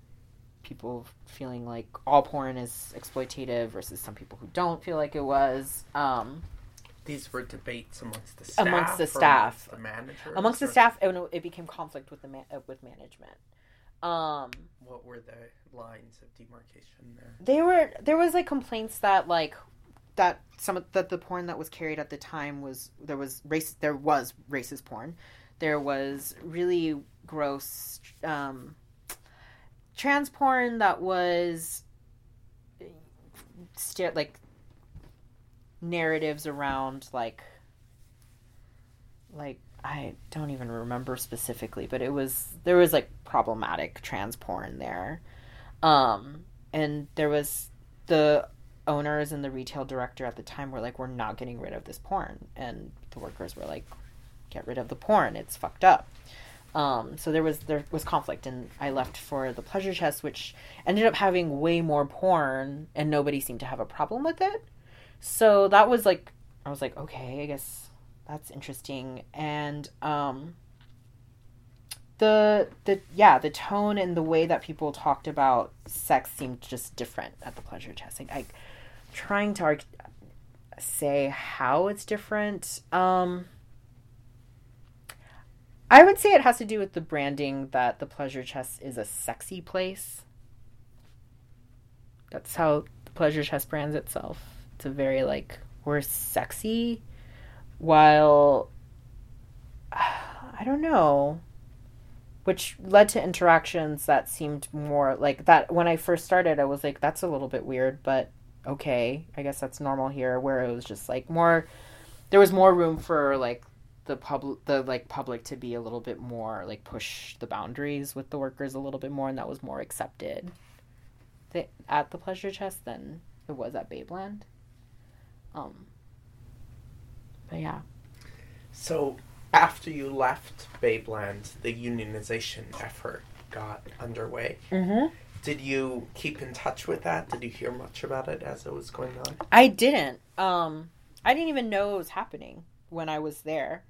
people feeling like all porn is exploitative versus some people who don't feel like it was. Um, These were debates amongst the staff. Amongst the staff. the managers. amongst the staff, and it became conflict with the man- with management. Um, What were the lines of demarcation there? they were there was like complaints that like that some of that the porn that was carried at the time was there was race there was racist porn there was really gross um trans porn that was st- like narratives around like like I don't even remember specifically, but it was there was like problematic trans porn there. Um and there was the owners and the retail director at the time were like we're not getting rid of this porn. And the workers were like get rid of the porn. It's fucked up. Um, so there was there was conflict and i left for the pleasure chest which ended up having way more porn and nobody seemed to have a problem with it. So that was like i was like okay i guess that's interesting. And um the the yeah the tone and the way that people talked about sex seemed just different at the pleasure like i trying to say how it's different um i would say it has to do with the branding that the pleasure chest is a sexy place. That's how the pleasure chest brands itself. It's a very like we're sexy while i don't know which led to interactions that seemed more like that when I first started I was like that's a little bit weird but okay I guess that's normal here where it was just like more there was more room for like the public the like public to be a little bit more like push the boundaries with the workers a little bit more and that was more accepted at the pleasure chest than it was at Babeland. Um but yeah So after you left Babeland, the unionization effort got underway. mm-hmm. Did you keep in touch with that? Did you hear much about it as it was going on? I didn't. Um, I didn't even know it was happening when I was there.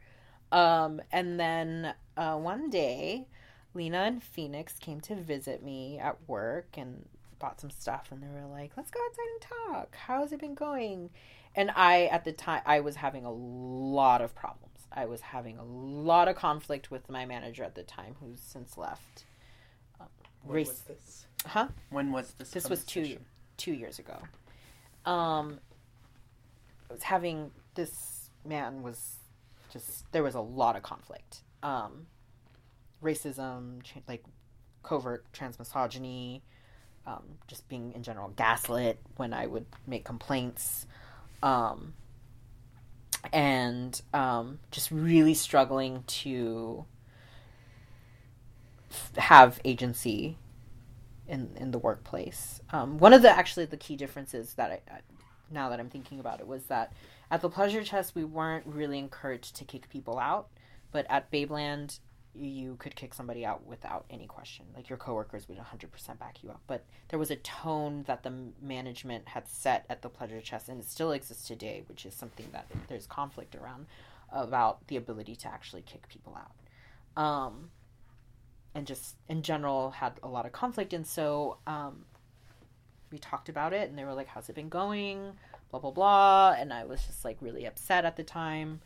Um, and then uh, one day, Lena and Phoenix came to visit me at work and bought some stuff, and they were like, "Let's go outside and talk. How's it been going?" And I, at the time, I was having a lot of problems. I was having a lot of conflict with my manager at the time, who's since left. When Race- was this? Huh? When was this? This was two two years ago. Um, I was having this man was just there was a lot of conflict. Um, racism, tra- like covert transmisogyny, um, just being in general gaslit when I would make complaints, um, and um, just really struggling to f- have agency in in the workplace. Um, one of the actually the key differences that I, I now that I'm thinking about it was that at the pleasure chest we weren't really encouraged to kick people out, but at Babeland you could kick somebody out without any question. Like your coworkers would 100% back you up. But there was a tone that the management had set at the pleasure chest, and it still exists today, which is something that there's conflict around about the ability to actually kick people out. Um, and just in general had a lot of conflict and so um, we talked about it and they were like how's it been going blah blah blah and i was just like really upset at the time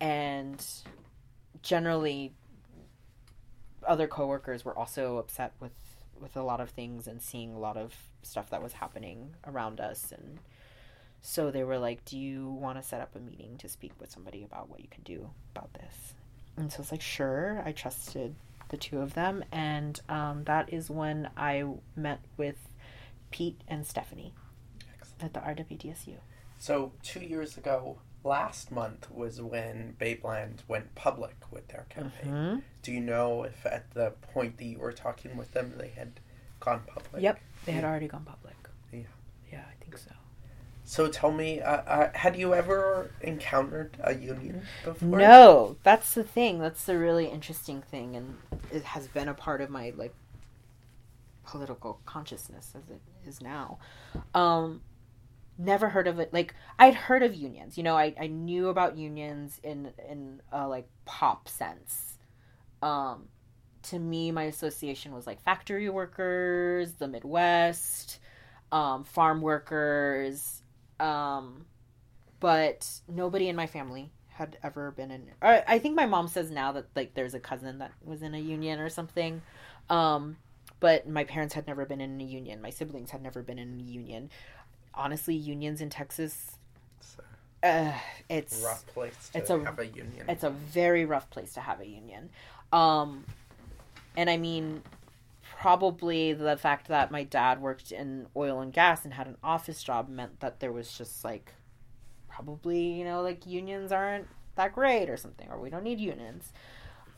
and generally other coworkers were also upset with with a lot of things and seeing a lot of stuff that was happening around us. And so they were like do you want to set up a meeting to speak with somebody about what you can do about this? And so it's like sure i trusted the two of them. And um, that is when i met with pete and stephanie at the rwdsu So two years ago, last month was when Babeland went public with their campaign. Mhm. Do you know if at the point that you were talking with them, they had gone public? Yep, they had already gone public. Yeah. Yeah, I think so. So tell me, uh, uh, had you ever encountered a union before? No, that's the thing. That's the really interesting thing, and it has been a part of my like political consciousness as it is now. Um, never heard of it. Like I'd heard of unions. You know, I, I knew about unions in in a like pop sense. Um, to me, my association was like factory workers, the Midwest, um, farm workers. Um, but nobody in my family had ever been in I think my mom says now that like there's a cousin that was in a union or something. Um but my parents had never been in a union. My siblings had never been in a union. Honestly, unions in Texas It's uh, a it's rough place to it's a- have a union. it's a very rough place to have a union. Um, and I mean, probably the fact that my dad worked in oil and gas and had an office job meant that there was just like, probably, you know, like unions aren't that great or something, or we don't need unions.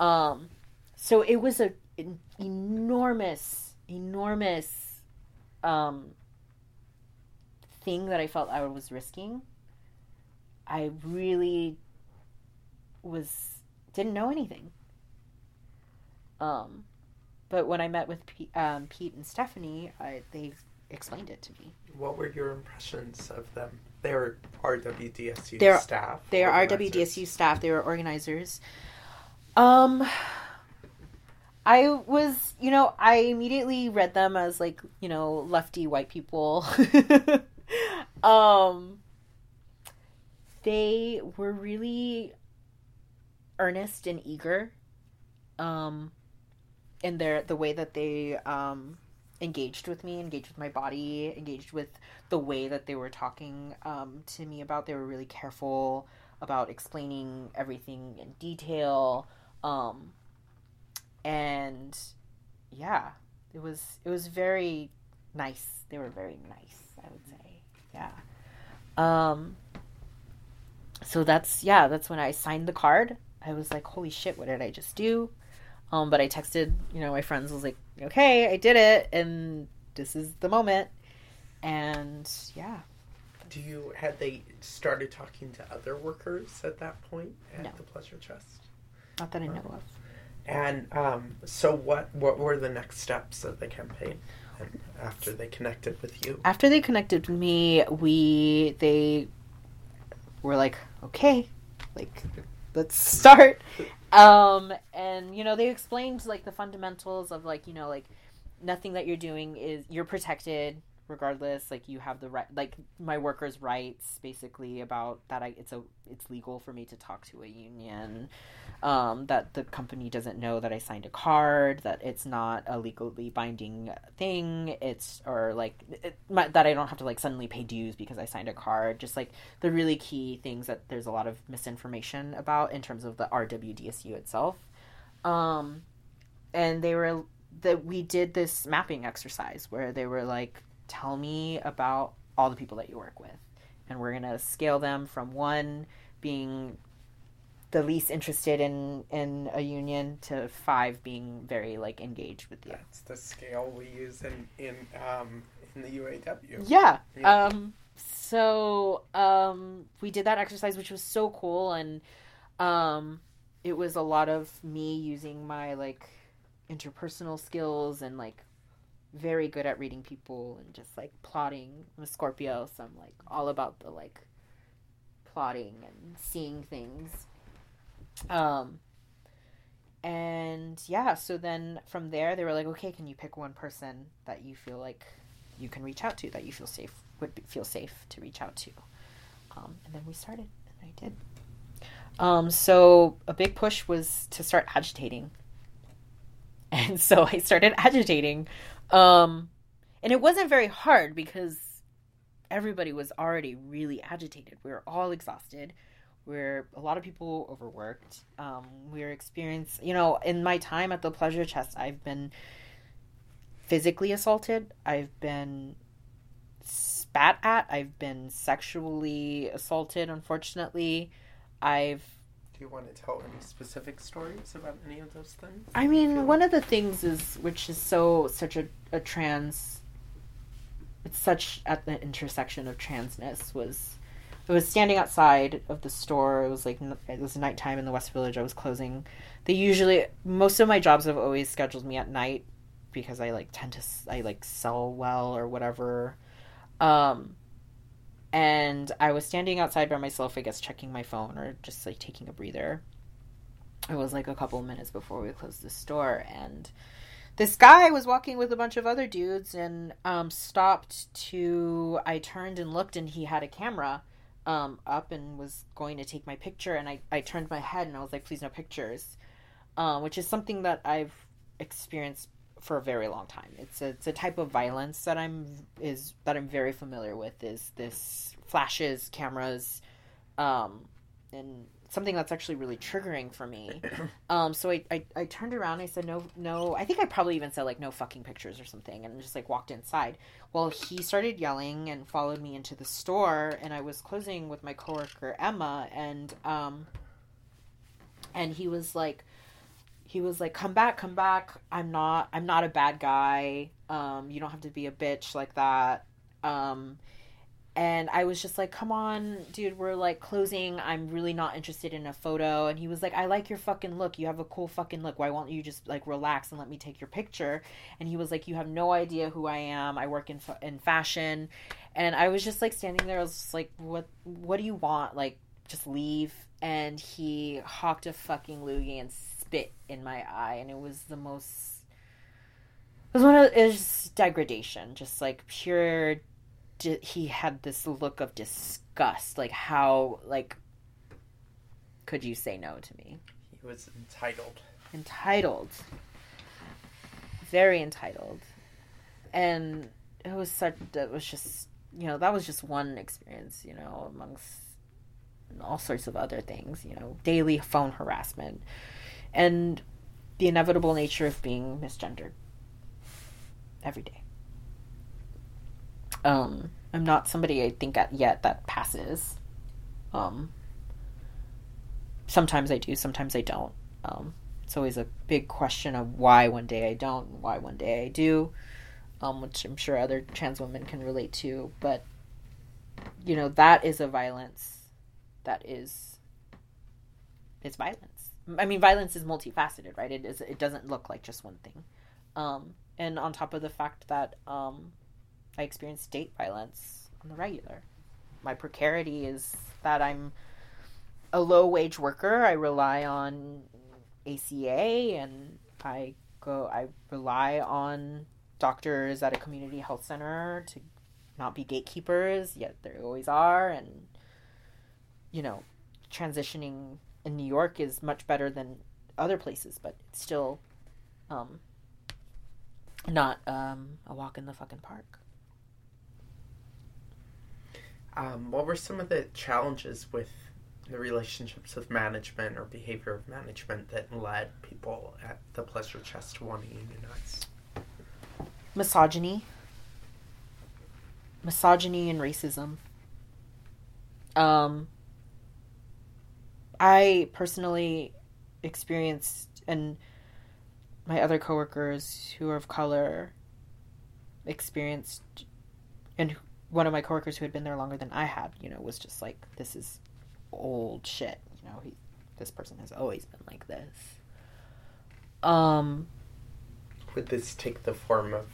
Um, so it was a an enormous, enormous, um, thing that I felt I was risking. I really was didn't know anything. Um, but when I met with P- um, Pete and Stephanie, I, they explained it to me. What were your impressions of them? They were RWDSU They're- staff. They are. RWDSU staff. They were organizers. Um, I was, you know, I immediately read them as like, you know, lefty white people. um, they were really earnest and eager. Um, in their the way that they um engaged with me, engaged with my body, engaged with the way that they were talking um, to me about. They were really careful about explaining everything in detail, um, and yeah, it was it was very nice. They were very nice, I would say. Yeah. Um. So that's yeah, that's when I signed the card. I was like, "Holy shit! What did I just do?" Um, but I texted, you know, my friends. Was like, "Okay, I did it, and this is the moment." And yeah, Do you had they started talking to other workers at that point at No. the Pleasure Chest? not that I know of. And um, so, what what were the next steps of the campaign after they connected with you? after they connected with me, we they were like, okay, like let's start. Um, and you know, they explained like the fundamentals of like you know like nothing that you're doing is you're protected regardless like you have the right like my workers rights basically about that I it's a it's legal for me to talk to a union um, that the company doesn't know that I signed a card, that it's not a legally binding thing, it's or like it, my, that I don't have to like suddenly pay dues because I signed a card. Just like the really key things that there's a lot of misinformation about in terms of the RWDSU itself. Um, and they were that we did this mapping exercise where they were like, tell me about all the people that you work with, and we're gonna scale them from one being the least interested in in a union to five being very like engaged with you. That's the scale we use in in um, in the UAW. Yeah. Yeah. Um so um we did that exercise which was so cool and um it was a lot of me using my like interpersonal skills and like very good at reading people and just like plotting. I'm a Scorpio, so I'm like all about the like plotting and seeing things. Um and yeah, so then from there they were like, okay, can you pick one person that you feel like you can reach out to, that you feel safe would be, feel safe to reach out to, um, and then we started, and I did. Um, so a big push was to start agitating. and so I started agitating. Um, and it wasn't very hard because everybody was already really agitated. We were all exhausted. We're a lot of people overworked. Um, we're experienced, you know, in my time at the pleasure chest, I've been physically assaulted. I've been spat at. I've been sexually assaulted, unfortunately. I've Do you want to tell any specific stories about any of those things? I mean, one of the things is which is so such a, a trans it's such at the intersection of transness was I was standing outside of the store. It was like it was nighttime in the West Village. I was closing. They usually most of my jobs have always scheduled me at night because I like tend to I like sell well or whatever. Um and I was standing outside by myself, I guess checking my phone or just like taking a breather. It was like a couple of minutes before we closed the store and this guy was walking with a bunch of other dudes and um, stopped to i turned and looked and he had a camera um, up and was going to take my picture and I, I turned my head and i was like please no pictures um, which is something that i've experienced for a very long time it's a, it's a type of violence that i'm is that i'm very familiar with is this flashes cameras um, and something that's actually really triggering for me. Um, so I, I, I turned around. I said, no, no. I think I probably even said like no fucking pictures or something, and just like walked inside. Well, he started yelling and followed me into the store, and I was closing with my coworker Emma, and um, and he was like, he was like, come back, come back. I'm not, I'm not a bad guy. Um, you don't have to be a bitch like that. Um, and I was just like, "Come on, dude, we're like closing. I'm really not interested in a photo." And he was like, "I like your fucking look. You have a cool fucking look. Why won't you just like relax and let me take your picture?" And he was like, "You have no idea who I am. I work in in fashion." And I was just like standing there. I was just like, "What? What do you want? Like, just leave." And he hawked a fucking loogie and spit in my eye, and it was the most. It was one of it was degradation, just like pure he had this look of disgust like how like could you say no to me? He was entitled. Entitled. Very entitled. And it was such that was just you know that was just one experience you know amongst all sorts of other things you know daily phone harassment and the inevitable nature of being misgendered every day um, I'm not somebody I think at yet that passes. Um, sometimes I do, sometimes I don't. Um, it's always a big question of why one day I don't, and why one day I do, um, which I'm sure other trans women can relate to. But you know that is a violence that is it's violence. I mean, violence is multifaceted, right? It is. It doesn't look like just one thing. Um, and on top of the fact that um, I experience date violence on the regular. My precarity is that I'm a low wage worker. I rely on ACA and I go I rely on doctors at a community health center to not be gatekeepers, yet there always are and you know, transitioning in New York is much better than other places, but it's still um not um a walk in the fucking park. Um, what were some of the challenges with the relationships with management or behavior of management that led people at the Pleasure Chest to want to unionize? Misogyny. Misogyny and racism. Um, I personally experienced, and my other coworkers who are of color experienced, and one of my coworkers who had been there longer than I had, you know, was just like, "This is old shit." You know, he, this person has always been like this. Um, would this take the form of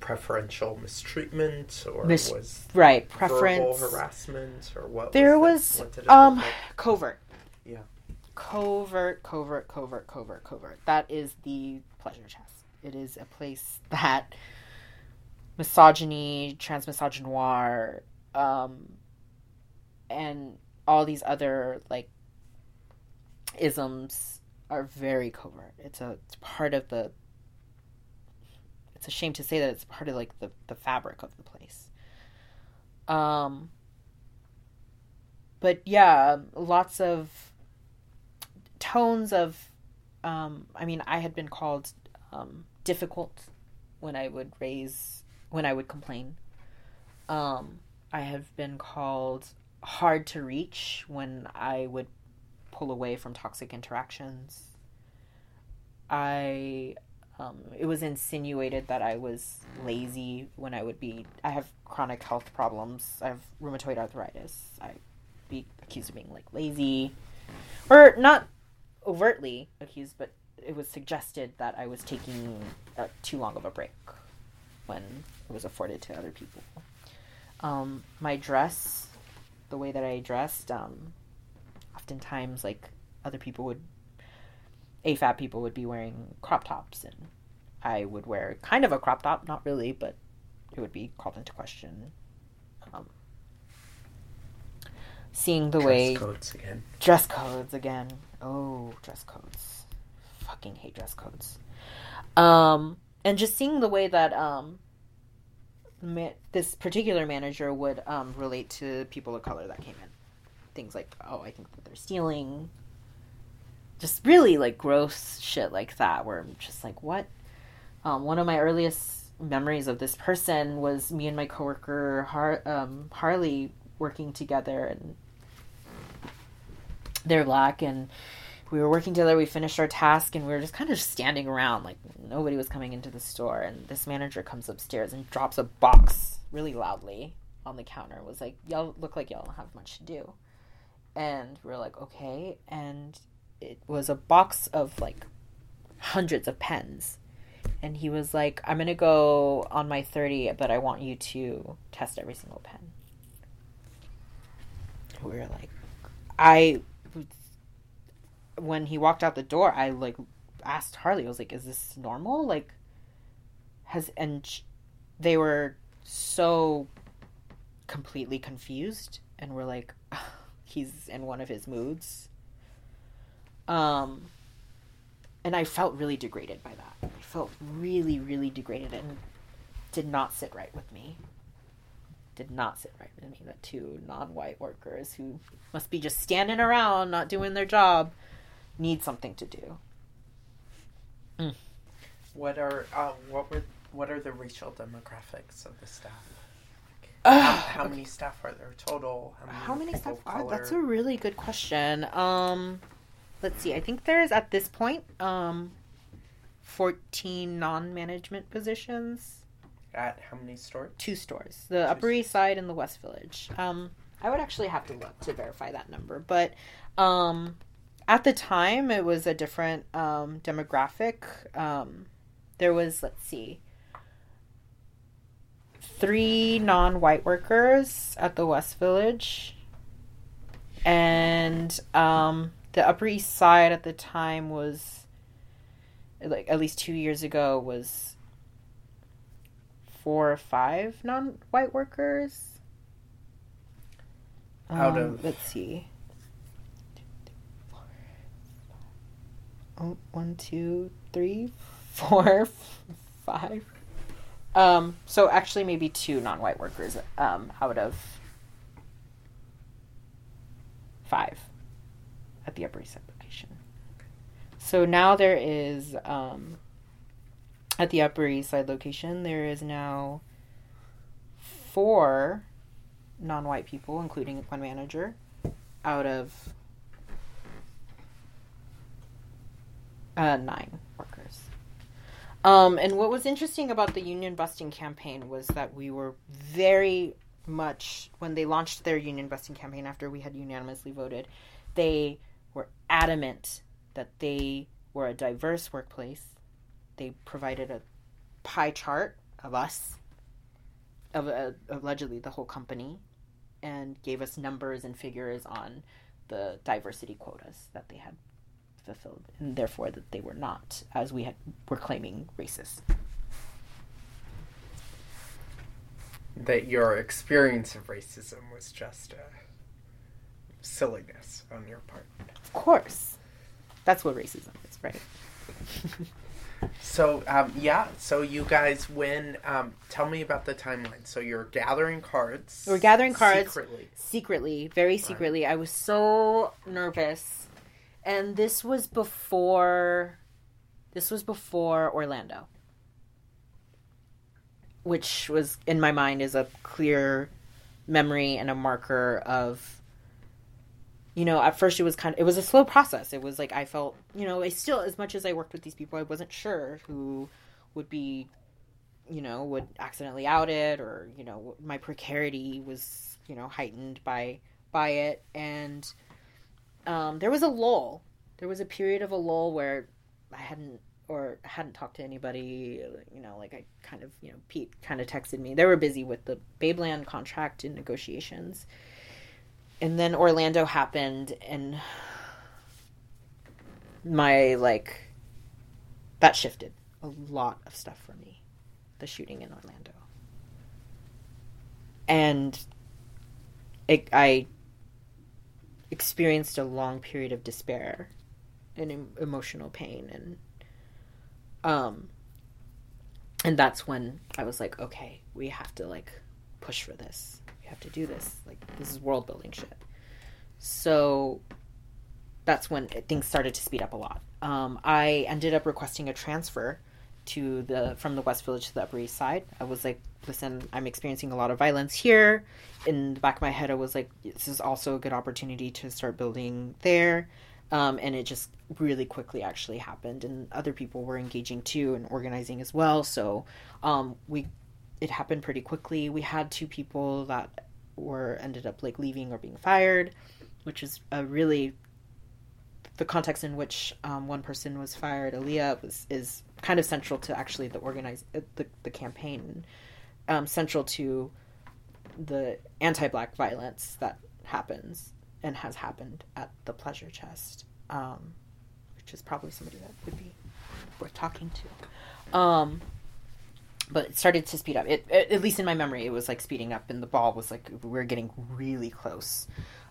preferential mistreatment, or mis- was right preference harassment, or what? There was, was um like? covert. Yeah. Covert, covert, covert, covert, covert. That is the pleasure chest. It is a place that misogyny, transmisogynoir, um, and all these other like isms are very covert. It's a it's part of the. It's a shame to say that it's part of like the the fabric of the place. Um. But yeah, lots of tones of. Um, I mean, I had been called um, difficult when I would raise when I would complain. Um, I have been called hard to reach when I would pull away from toxic interactions. I um, it was insinuated that I was lazy when I would be. I have chronic health problems. I have rheumatoid arthritis. I be accused of being like lazy, or not overtly accused, but it was suggested that I was taking uh, too long of a break when it was afforded to other people. Um, my dress, the way that I dressed, um, oftentimes like other people would, AFAB people would be wearing crop tops, and I would wear kind of a crop top, not really, but it would be called into question. Um, seeing the way Dress way codes again. dress codes again. Oh, dress codes. Fucking hate dress codes. Um, and just seeing the way that um, ma- this particular manager would um, relate to people of color that came in. Things like, oh, I think that they're stealing. Just really like gross shit like that, where I'm just like, what? Um, one of my earliest memories of this person was me and my coworker Har- um, Harley working together, and they're black, and we were working together. We finished our task, and we were just kind of standing around, like nobody was coming into the store. And this manager comes upstairs and drops a box really loudly on the counter. Was like, "Y'all look like y'all don't have much to do," and we are like, "Okay." And it was a box of like hundreds of pens and he was like, I'm gonna go on my 30, but I want you to test every single pen. We were like, I, when he walked out the door, I like asked Harley, I was like, is this normal? Like, has, and sh- they were so completely confused and were like, he's in one of his moods. Um, and I felt really degraded by that. I felt really, really degraded and did not sit right with me. Did not sit right with me that two non white workers who must be just standing around, not doing their job, need something to do. What are uh, what were what are the racial demographics of the staff? Ugh, How, how many staff are there total? How many people staff of are? That's a really good question. Um, let's see. I think there's at this point um, fourteen non-management positions. at how many stores? two stores the upper east side and the west village um i would actually have to look to verify that number but um at the time it was a different um demographic um there was let's see three non-white workers at the west village and um the upper east side at the time was like at least two years ago was four or five non-white workers. Out Um, of- let's see. Oh, one, two, three, four, five. Um, so actually, maybe two non-white workers um, out of five at the Upper East Side location. So now there is um, at the Upper East Side location, there is now four non white people, including one manager, out of uh, nine workers. Um, and what was interesting about the union busting campaign was that we were very much, when they launched their union busting campaign after we had unanimously voted, they were adamant that they were a diverse workplace they provided a pie chart of us of uh, allegedly the whole company and gave us numbers and figures on the diversity quotas that they had fulfilled and therefore that they were not as we had were claiming racist That your experience of racism was just a silliness on your part. Of course That's what racism is, right? So um, yeah, so you guys win. Um, tell me about the timeline. So you're gathering cards. We're gathering cards secretly. secretly, very secretly. I was so nervous, and this was before. This was before Orlando, which was in my mind is a clear memory and a marker of. You know, at first it was kind of it was a slow process. It was like I felt, you know, I still as much as I worked with these people, I wasn't sure who would be you know would accidentally out it or you know my precarity was you know heightened by by it. And um, there was a lull. There was a period of a lull where i hadn't or hadn't talked to anybody you know like i kind of you know pete kind of texted me. They were busy with the babeland contract and negotiations and then orlando happened and my like that shifted a lot of stuff for me the shooting in Orlando. And it, I experienced a long period of despair and em- emotional pain and um and that's when I was like okay we have to like push for this have to do this like this is world building shit so that's when things started to speed up a lot um, I ended up requesting a transfer to the from the West Village to the Upper East Side. I was like, listen, I'm experiencing a lot of violence here. In the back of my head, I was like, this is also a good opportunity to start building there. Um, and it just really quickly actually happened, and other people were engaging too and organizing as well. So um, we, it happened pretty quickly. We had two people that were ended up like leaving or being fired, which is a really the context in which um, one person was fired, Aaliyah, was is kind of central to actually the organize the the campaign, um, central to the anti-black violence that happens and has happened at the Pleasure Chest, um, which is probably somebody that would be worth talking to. But it started to speed up. It, at least in my memory, it was like speeding up, and the ball was like we were getting really close.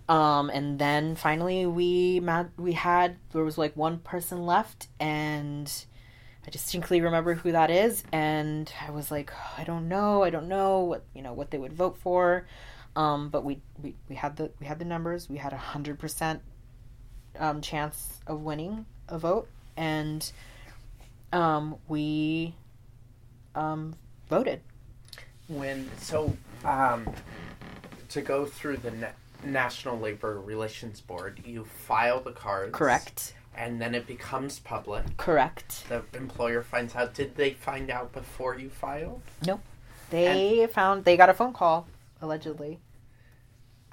Um, and then finally we we had there was like one person left, and I distinctly remember who that is, and I was like, I don't know, I don't know what you know what they would vote for. Um, but we, we we had the we had the numbers. We had a hundred percent um, chance of winning a vote, and um, we um, voted. When so um, to go through the na- National Labor Relations Board, you file the cards, Correct. and then it becomes public. Correct. The employer finds out. Did they find out before you filed? Nope. They found they got a phone call allegedly.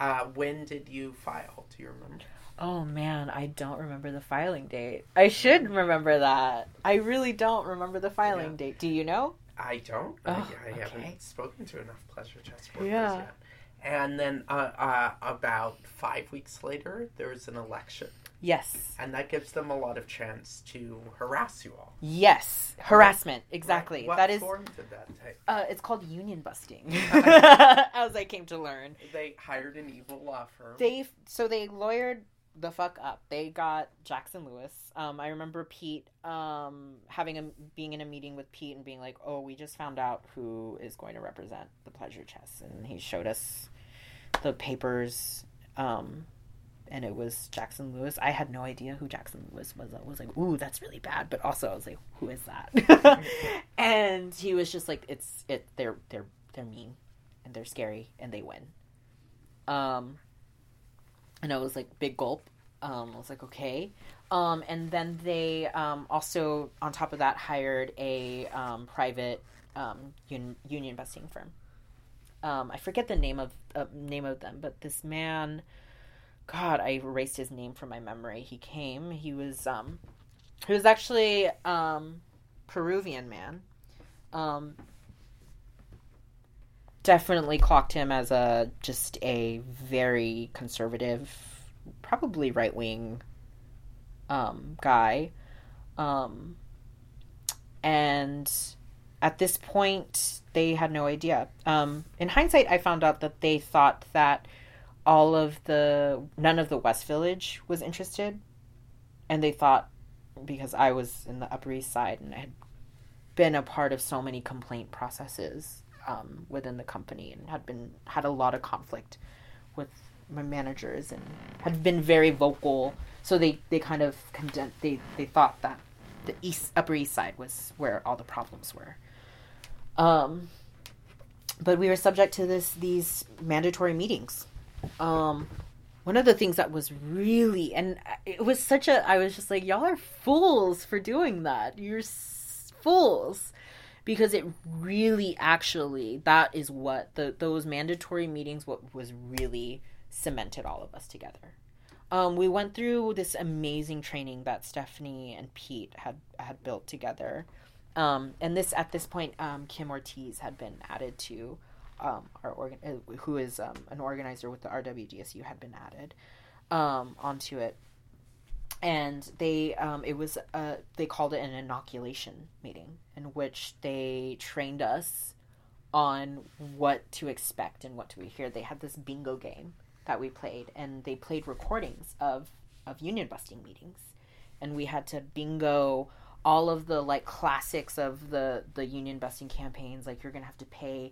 Uh, when did you file? Do you remember? Oh man, I don't remember the filing date. I should remember that. I really don't remember the filing Yeah. date. Do you know? I don't. I, Oh, I okay. haven't spoken to enough pleasure chest workers Yeah. yet. And then uh, uh, about five weeks later, there was an election, Yes. and that gives them a lot of chance to harass you all. Yes. Harassment. Exactly. What that is form did that take? uh it's called union busting. As I came to learn. They hired an evil law firm. They so they lawyered the fuck up. They got Jackson Lewis. Um, I remember Pete um, having a being in a meeting with Pete and being like, "Oh, we just found out who is going to represent the Pleasure Chest," and he showed us the papers. Um, and it was Jackson Lewis. I had no idea who Jackson Lewis was. I was like, "Ooh, that's really bad," but also I was like, "Who is that?" and he was just like, "It's it. They're they're they're mean, and they're scary, and they win." Um, and I was like, big gulp. Um, I was like, okay. Um, and then they um, also, on top of that, hired a um, private um, un- union busting firm. Um, I forget the name of uh, name of them, but this man, God, I erased his name from my memory. He came. He was um, he was actually um, Peruvian man. Um, definitely clocked him as a just a very conservative, probably right wing um, guy. Um, and at this point, they had no idea. Um, in hindsight, I found out that they thought that all of the none of the West Village was interested, and they thought because I was in the Upper East Side and I had been a part of so many complaint processes um, within the company and had been had a lot of conflict with my managers and had been very vocal. So they, they kind of condemned. They they thought that the east Upper East Side was where all the problems were. Um, but we were subject to this these mandatory meetings. Um, one of the things that was really and it was such a I was just like y'all are fools for doing that. You're s- fools because it really actually that is what the those mandatory meetings what was really cemented all of us together. Um, we went through this amazing training that Stephanie and Pete had had built together, um, and this at this point, um, Kim Ortiz had been added to um, our organ, uh, who is um, an organizer with the RWDSU, had been added um, onto it, and they um, it was uh, they called it an inoculation meeting in which they trained us on what to expect and what to hear. They had this bingo game that we played, and they played recordings of of union busting meetings, and we had to bingo all of the like classics of the the union busting campaigns. Like you're gonna have to pay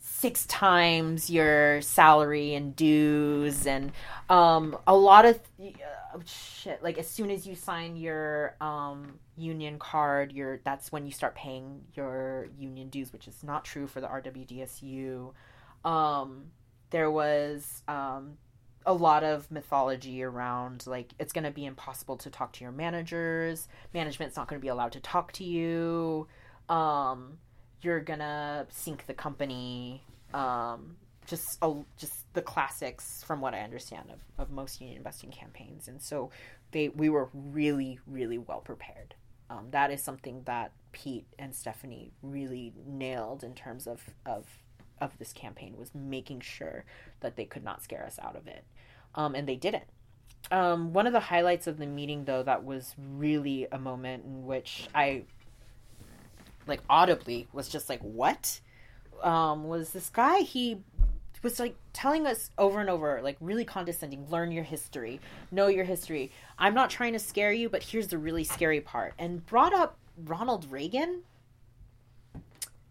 six times your salary and dues and um a lot of uh, shit. Like as soon as you sign your um union card you're that's when you start paying your union dues which is not true for the RWDSU um there was um a lot of mythology around like it's going to be impossible to talk to your managers. Management's not going to be allowed to talk to you. Um you're gonna sink the company. Um, just a, just the classics from what I understand of, of most union busting campaigns, and so they we were really really well prepared. Um, that is something that Pete and Stephanie really nailed in terms of of of this campaign was making sure that they could not scare us out of it, um, and they didn't. Um, one of the highlights of the meeting, though, that was really a moment in which I like audibly was just like what um was this guy he was like telling us over and over like really condescending learn your history. Know your history. I'm not trying to scare you but here's the really scary part. And brought up ronald reagan.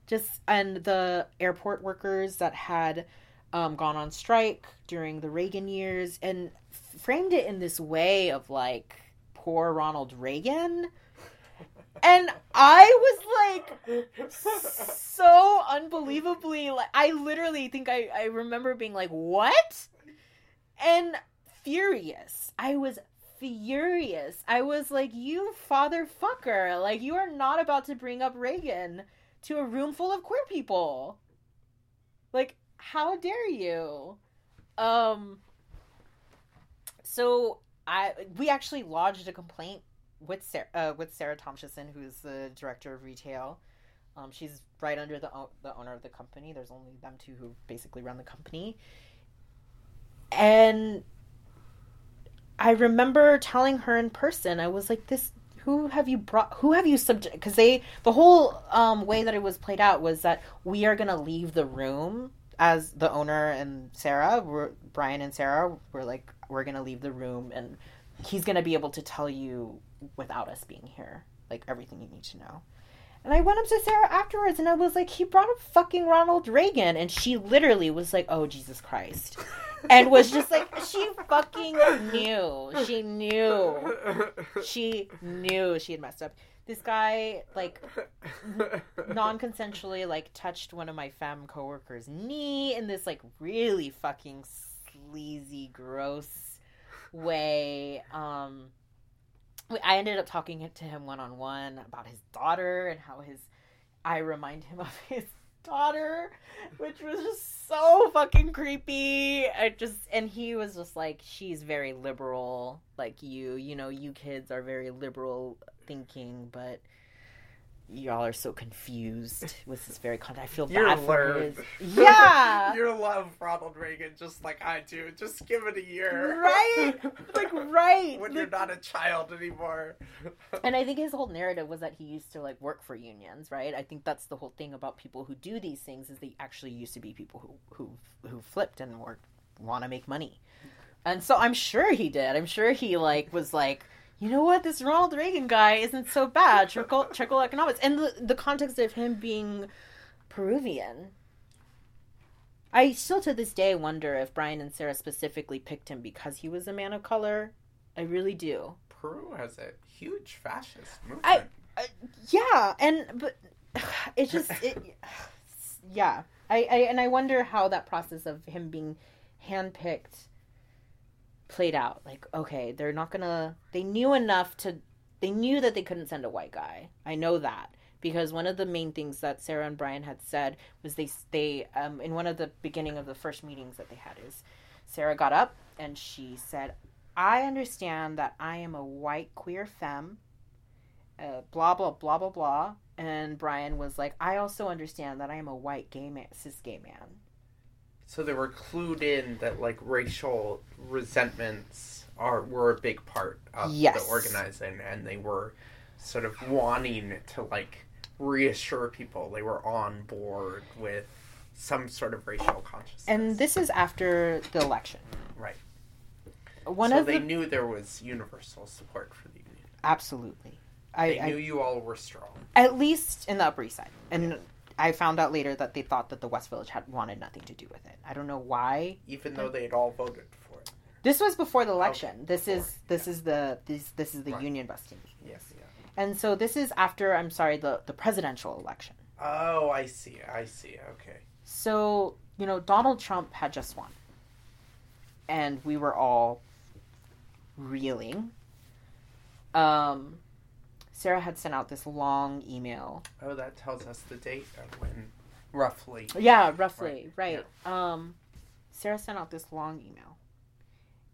Just and the airport workers that had um, gone on strike during the reagan years and framed it in this way of like poor ronald reagan and I was like so unbelievably like I literally think I I remember being like what and furious. I was furious. I was like you father fucker. Like you are not about to bring up Reagan to a room full of queer people. Like how dare you? Um so I we actually lodged a complaint with Sarah, uh, with Sarah Tomshison, who's the director of retail. Um, she's right under the the owner of the company. There's only them two who basically run the company. And I remember telling her in person, I was like, "This, who have you brought? Who have you subject? Because they, the whole um, way that it was played out was that we are gonna leave the room as the owner and Sarah, Brian and Sarah, were like, we're gonna leave the room and he's gonna be able to tell you without us being here, like everything you need to know. And I went up to Sarah afterwards and I was like, he brought up fucking Ronald Reagan. And she literally was like, oh, Jesus Christ. And was just like, she fucking knew. She knew. She knew she had messed up. This guy, like, non consensually, like, touched one of my femme coworkers' knee in this, like, really fucking sleazy, gross way. Um, I ended up talking to him one on one about his daughter and how his I remind him of his daughter, which was just so fucking creepy. I just and he was just like, she's very liberal, like you. You know, you kids are very liberal thinking, but y'all are so confused with this very content. I feel You're bad for his. Yeah. you're love Ronald Reagan just like I do. Just give it a year. Right? Like, right. when Like- you're not a child anymore. and I think his whole narrative was that he used to like work for unions, right? I think that's the whole thing about people who do these things is they actually used to be people who who who flipped and were want to make money. And so I'm sure he did. I'm sure he like was like you know what, this Ronald Reagan guy isn't so bad. Trickle trickle economics, and the the context of him being Peruvian. I still to this day wonder if Brian and Sarah specifically picked him because he was a man of color. I really do. Peru has a huge fascist movement. I, I yeah, and but it just it yeah. I, I and I wonder how that process of him being handpicked played out. Like, okay, they're not gonna. They knew enough to. They knew that they couldn't send a white guy. I know that because one of the main things that Sarah and Brian had said was they they um in one of the beginning of the first meetings that they had is Sarah got up and she said, "I understand that I am a white queer femme." Uh, blah blah blah blah blah and Brian was like, I also understand that I am a white gay man, cis gay man. So they were clued in that like racial resentments are were a big part of Yes. the organizing, and they were sort of wanting to like reassure people they were on board with some sort of racial consciousness. And this is after the election. right, One so of they the knew there was universal support for the union. absolutely. I, They I knew you all were strong. at least in the Upper East Side. And I found out later that they thought that the West Village had wanted nothing to do with it. I don't know why. even though they had all voted for it. This was before the election. This before, is this is the this this is the Right. union busting. Yes, yeah. And so this is after I'm sorry the the presidential election. Oh, I see. I see. Okay. So, you know, Donald Trump had just won. And we were all reeling. Um, Sarah had sent out this long email. Oh, that tells us the date of when, roughly. Yeah, roughly, right. Um, Sarah sent out this long email.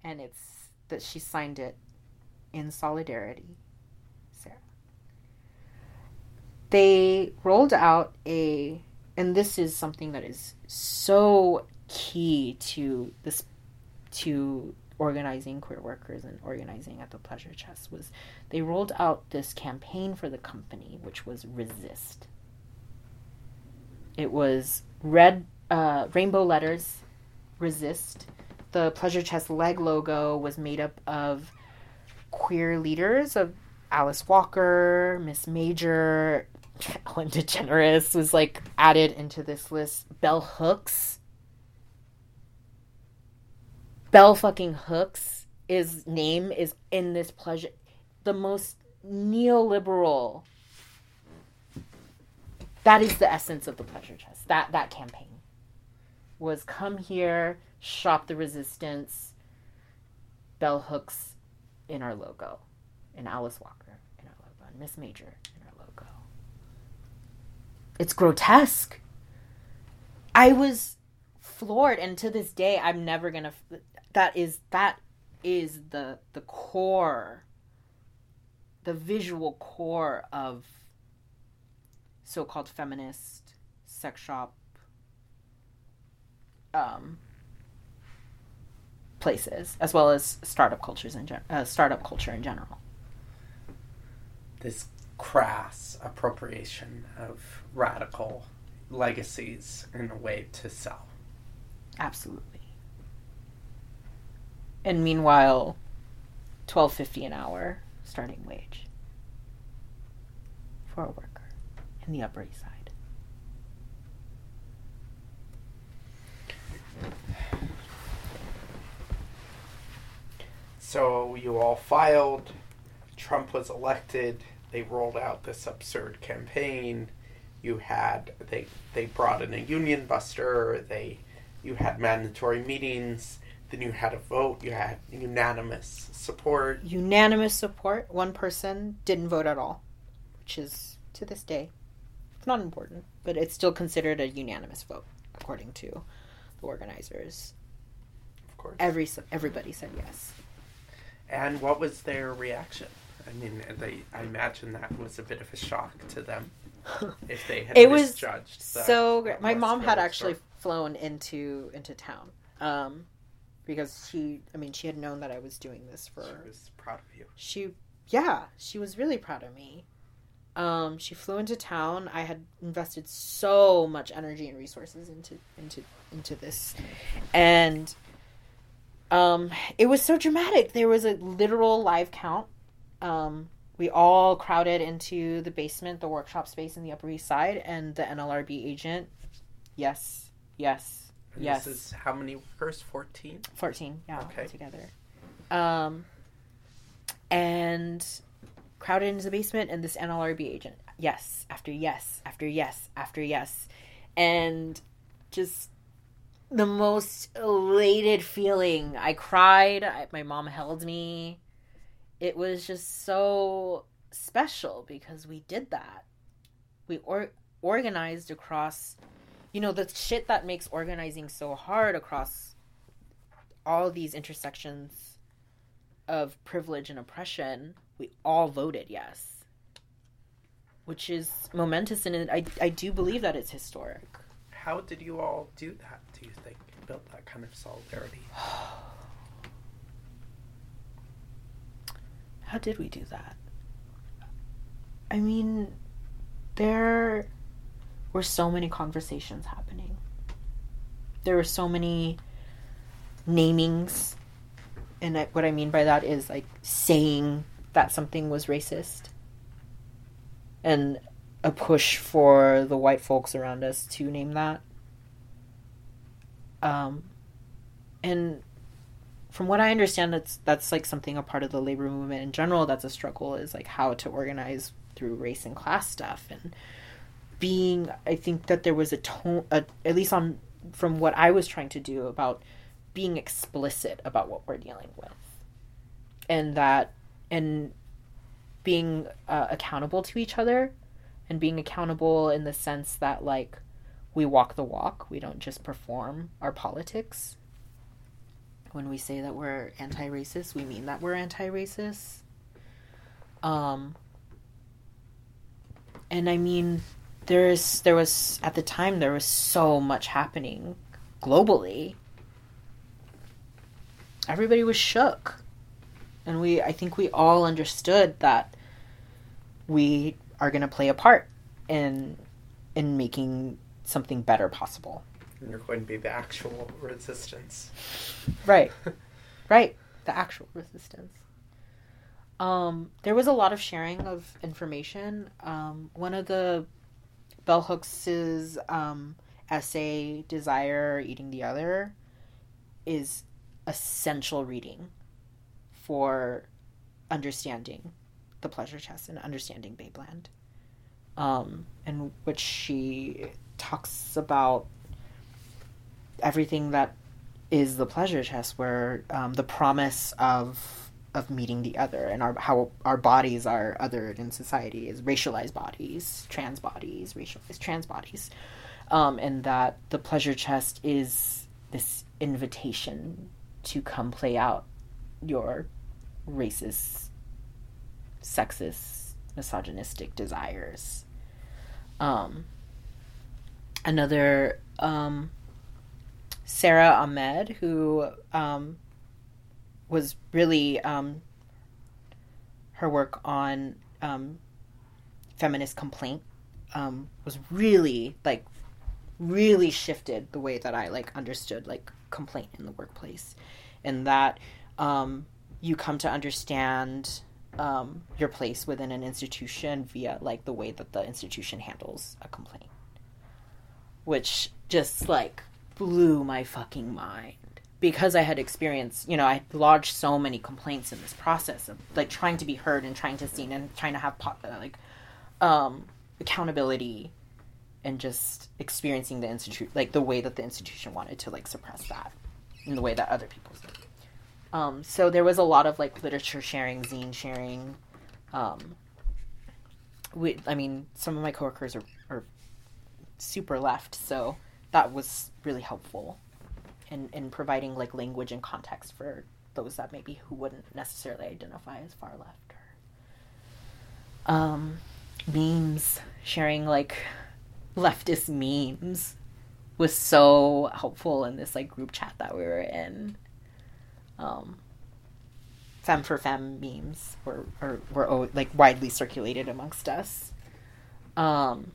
And it's that she signed it in solidarity. Sarah. They rolled out a and this is something that is so key to this to organizing queer workers and organizing at the pleasure chest was they rolled out this campaign for the company which was resist. It was red uh, rainbow letters resist. The pleasure chest leg logo was made up of queer leaders of alice walker miss major ellen degeneres was like added into this list. Bell hooks bell fucking hooks is name is in this pleasure the most neoliberal that is the essence of the pleasure chest that that campaign was come here shop the resistance bell hooks in our logo and alice walker in our logo and miss major in our logo. It's grotesque. I was floored and to this day i'm never gonna that is that is the the core the visual core of so-called feminist sex shop um, places as well as startup cultures in gen- uh, startup culture in general This crass appropriation of radical legacies in a way to sell. absolutely and meanwhile 12.50 an hour starting wage for a worker in the upper east side So you all filed. Trump was elected. They rolled out this absurd campaign. You had they they brought in a union buster. They you had mandatory meetings. Then you had a vote. You had unanimous support. unanimous support one person didn't vote at all which is to this day it's not important but it's still considered a unanimous vote according to the organizers Of course. every everybody said yes And what was their reaction? I mean, they. I imagine that was a bit of a shock to them if they had It was misjudged. the- so great. My mom had actually flown into into town um, because she, I mean, she had known that I was doing this for. She was proud of you. She, yeah, she was really proud of me. Um, she flew into town. I had invested so much energy and resources into into into this, and um, it was so dramatic. There was a literal live count um, we all crowded into the basement, the workshop space in the Upper East Side, and the NLRB agent, yes, yes, And yes, This is how many workers? 14? fourteen, yeah, Okay. together, um, and crowded into the basement, and this NLRB agent, yes, after yes, after yes, after yes, and just the most elated feeling. I cried. I, my mom held me. It was just so special because we did that. We or- organized across, you know, the shit that makes organizing so hard across all these intersections of privilege and oppression. We all voted yes, which is momentous, and I I do believe that it's historic. How did you all do that, do you think? built that kind of solidarity? How did we do that? I mean, there were so many conversations happening. There were so many namings. And I, what I mean by that is like saying that something was racist. And a push for the white folks around us to name that. Um, and from what I understand, that's that's like something a part of the labor movement in general. That's a struggle is like how to organize through race and class stuff and being. I think that there was a tone, a, at least on from what I was trying to do about being explicit about what we're dealing with, and that and being uh, accountable to each other, and being accountable in the sense that like we walk the walk. We don't just perform our politics when we say that we're anti-racist, we mean that we're anti-racist. Um, and I mean, there's there was at the time there was so much happening globally. Everybody was shook, and we I think we all understood that we are going to play a part in in making something better possible. And you're going to be the actual resistance. Right. right. The actual resistance. Um, there was a lot of sharing of information. Um, one of the Bell Hooks's um, essay, Desire Eating the Other, is essential reading for understanding the pleasure chest and understanding Babeland. Um, in which she talks about everything that is the pleasure chest where um, the promise of of meeting the other and our how our bodies are othered in society is racialized bodies trans bodies racialized trans bodies. Um, and that the pleasure chest is this invitation to come play out your racist sexist misogynistic desires. Um, another um, Sara Ahmed, who um, was really um, her work on um, feminist complaint um, was really like really shifted the way that I like understood like complaint in the workplace, and that um, you come to understand um, your place within an institution via like the way that the institution handles a complaint, which just like blew my fucking mind because I had experienced, you know, I lodged so many complaints in this process of like trying to be heard and trying to seen and trying to have uh, like um, accountability and just experiencing the institute like the way that the institution wanted to like suppress that in the way that other people did. Um, so there was a lot of like literature sharing, zine sharing. Um, we, I mean, some of my coworkers are, are super left, so that was really helpful in, in providing like language and context for those that maybe who wouldn't necessarily identify as far left. Or, um, memes, sharing like leftist memes was so helpful in this like group chat that we were in. Um, for femme memes were were, were like widely circulated amongst us. Um,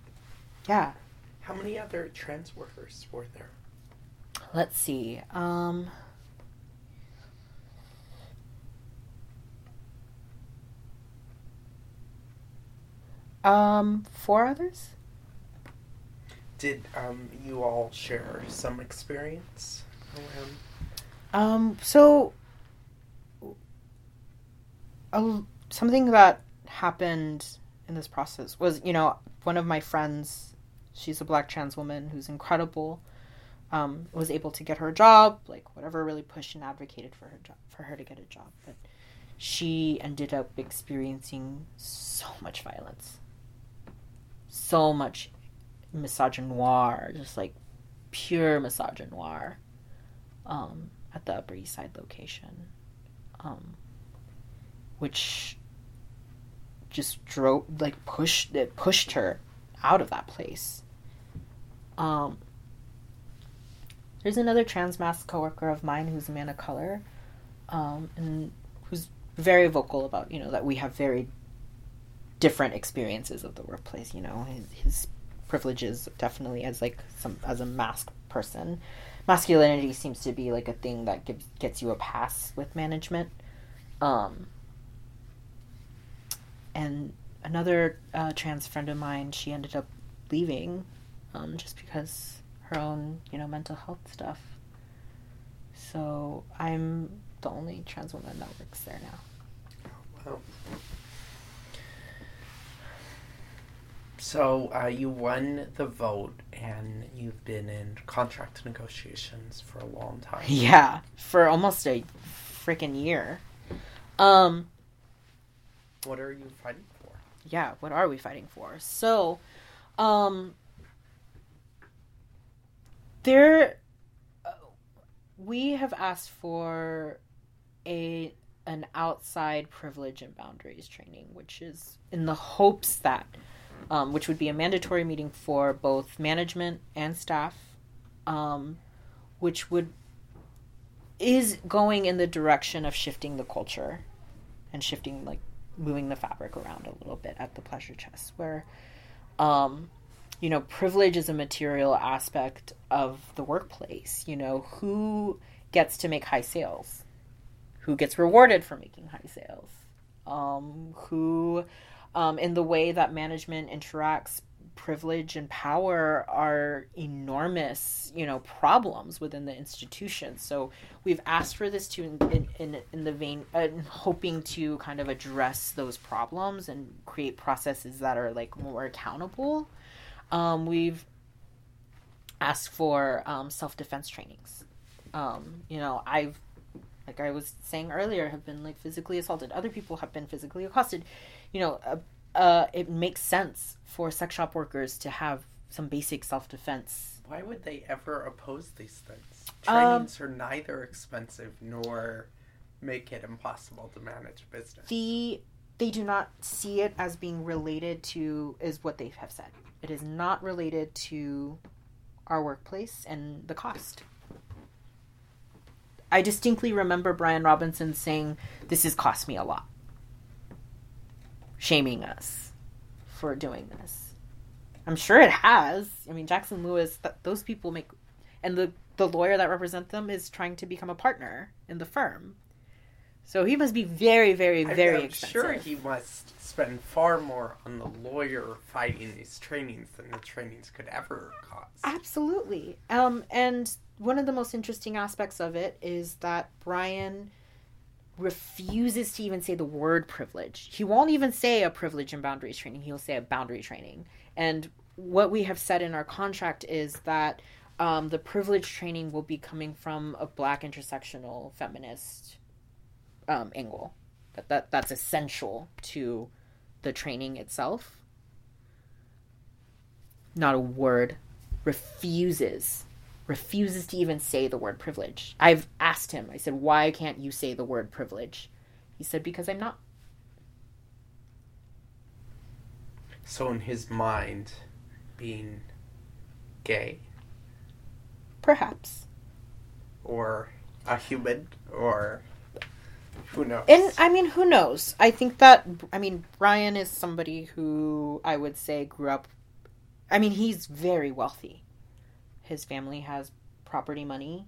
yeah, How many other trans workers were there? Let's see. Um, Um, four others. Did um, you all share some experience around? Um, so a, something that happened in this process was, you know, one of my friends, she's a black trans woman who's incredible, um, was able to get her a job, like whatever really pushed and advocated for her job, for her to get a job, but she ended up experiencing so much violence, so much misogynoir, just like pure misogynoir, um, at the Upper East Side location, um, which just drove like pushed it pushed her out of that place. Um, there's another trans masc coworker of mine who's a man of color, um, and who's very vocal about you know that we have very different experiences of the workplace. You know, his, his privileges definitely as like some as a masked person. Masculinity seems to be like a thing that gives gets you a pass with management. Um, and another uh, trans friend of mine, she ended up leaving um, just because her own, you know, mental health stuff. So I'm the only trans woman that works there now. Wow. So uh, you won the vote, and you've been in contract negotiations for a long time. Yeah, for almost a freaking year. Um, What are you fighting for? yeah, what are we fighting for? So, um, there, we have asked for a an outside privilege and boundaries training, which is in the hopes that, um, which would be a mandatory meeting for both management and staff, um, which would is going in the direction of shifting the culture and shifting like moving the fabric around a little bit at the pleasure chest where um you know privilege is a material aspect of the workplace. You know who gets to make high sales? Who gets rewarded for making high sales? Um who um in the way that management interacts privilege and power are enormous you know problems within the institution. So we've asked for this to in in, in the vein uh, hoping to kind of address those problems and create processes that are like more accountable um, we've asked for um, self-defense trainings. Um, you know i've like i was saying earlier have been like physically assaulted. Other people have been physically accosted. You know uh, uh, it makes sense for sex shop workers to have some basic self-defense. Why would they ever oppose these things? Um, Trainings are neither expensive nor make it impossible to manage business. the they do not see it as being related to is what they have said it is not related to our workplace and the cost. I distinctly remember brian robinson saying this has cost me a lot. Shaming us for doing this. I'm sure it has. I mean jackson lewis th- those people make and the the lawyer that represents them is trying to become a partner in the firm so he must be very very very I'm expensive sure he must spend far more on the lawyer fighting these trainings than the trainings could ever cost. Absolutely. Um, and one of the most interesting aspects of it is that Brian refuses to even say the word privilege. He won't even say a privilege and boundaries training. He'll say a boundary training. And what we have said in our contract is that um, the privilege training will be coming from a black intersectional feminist um, angle. That, that that's essential to the training itself. Not a word refuses refuses to even say the word privilege. I've asked him. I said, "Why can't you say the word privilege?" He said, "Because I'm not." So in his mind, being gay Perhaps. or a human or who knows? And I mean, who knows? I think that I mean, Brian is somebody who I would say grew up I mean, he's very wealthy. His family has property money.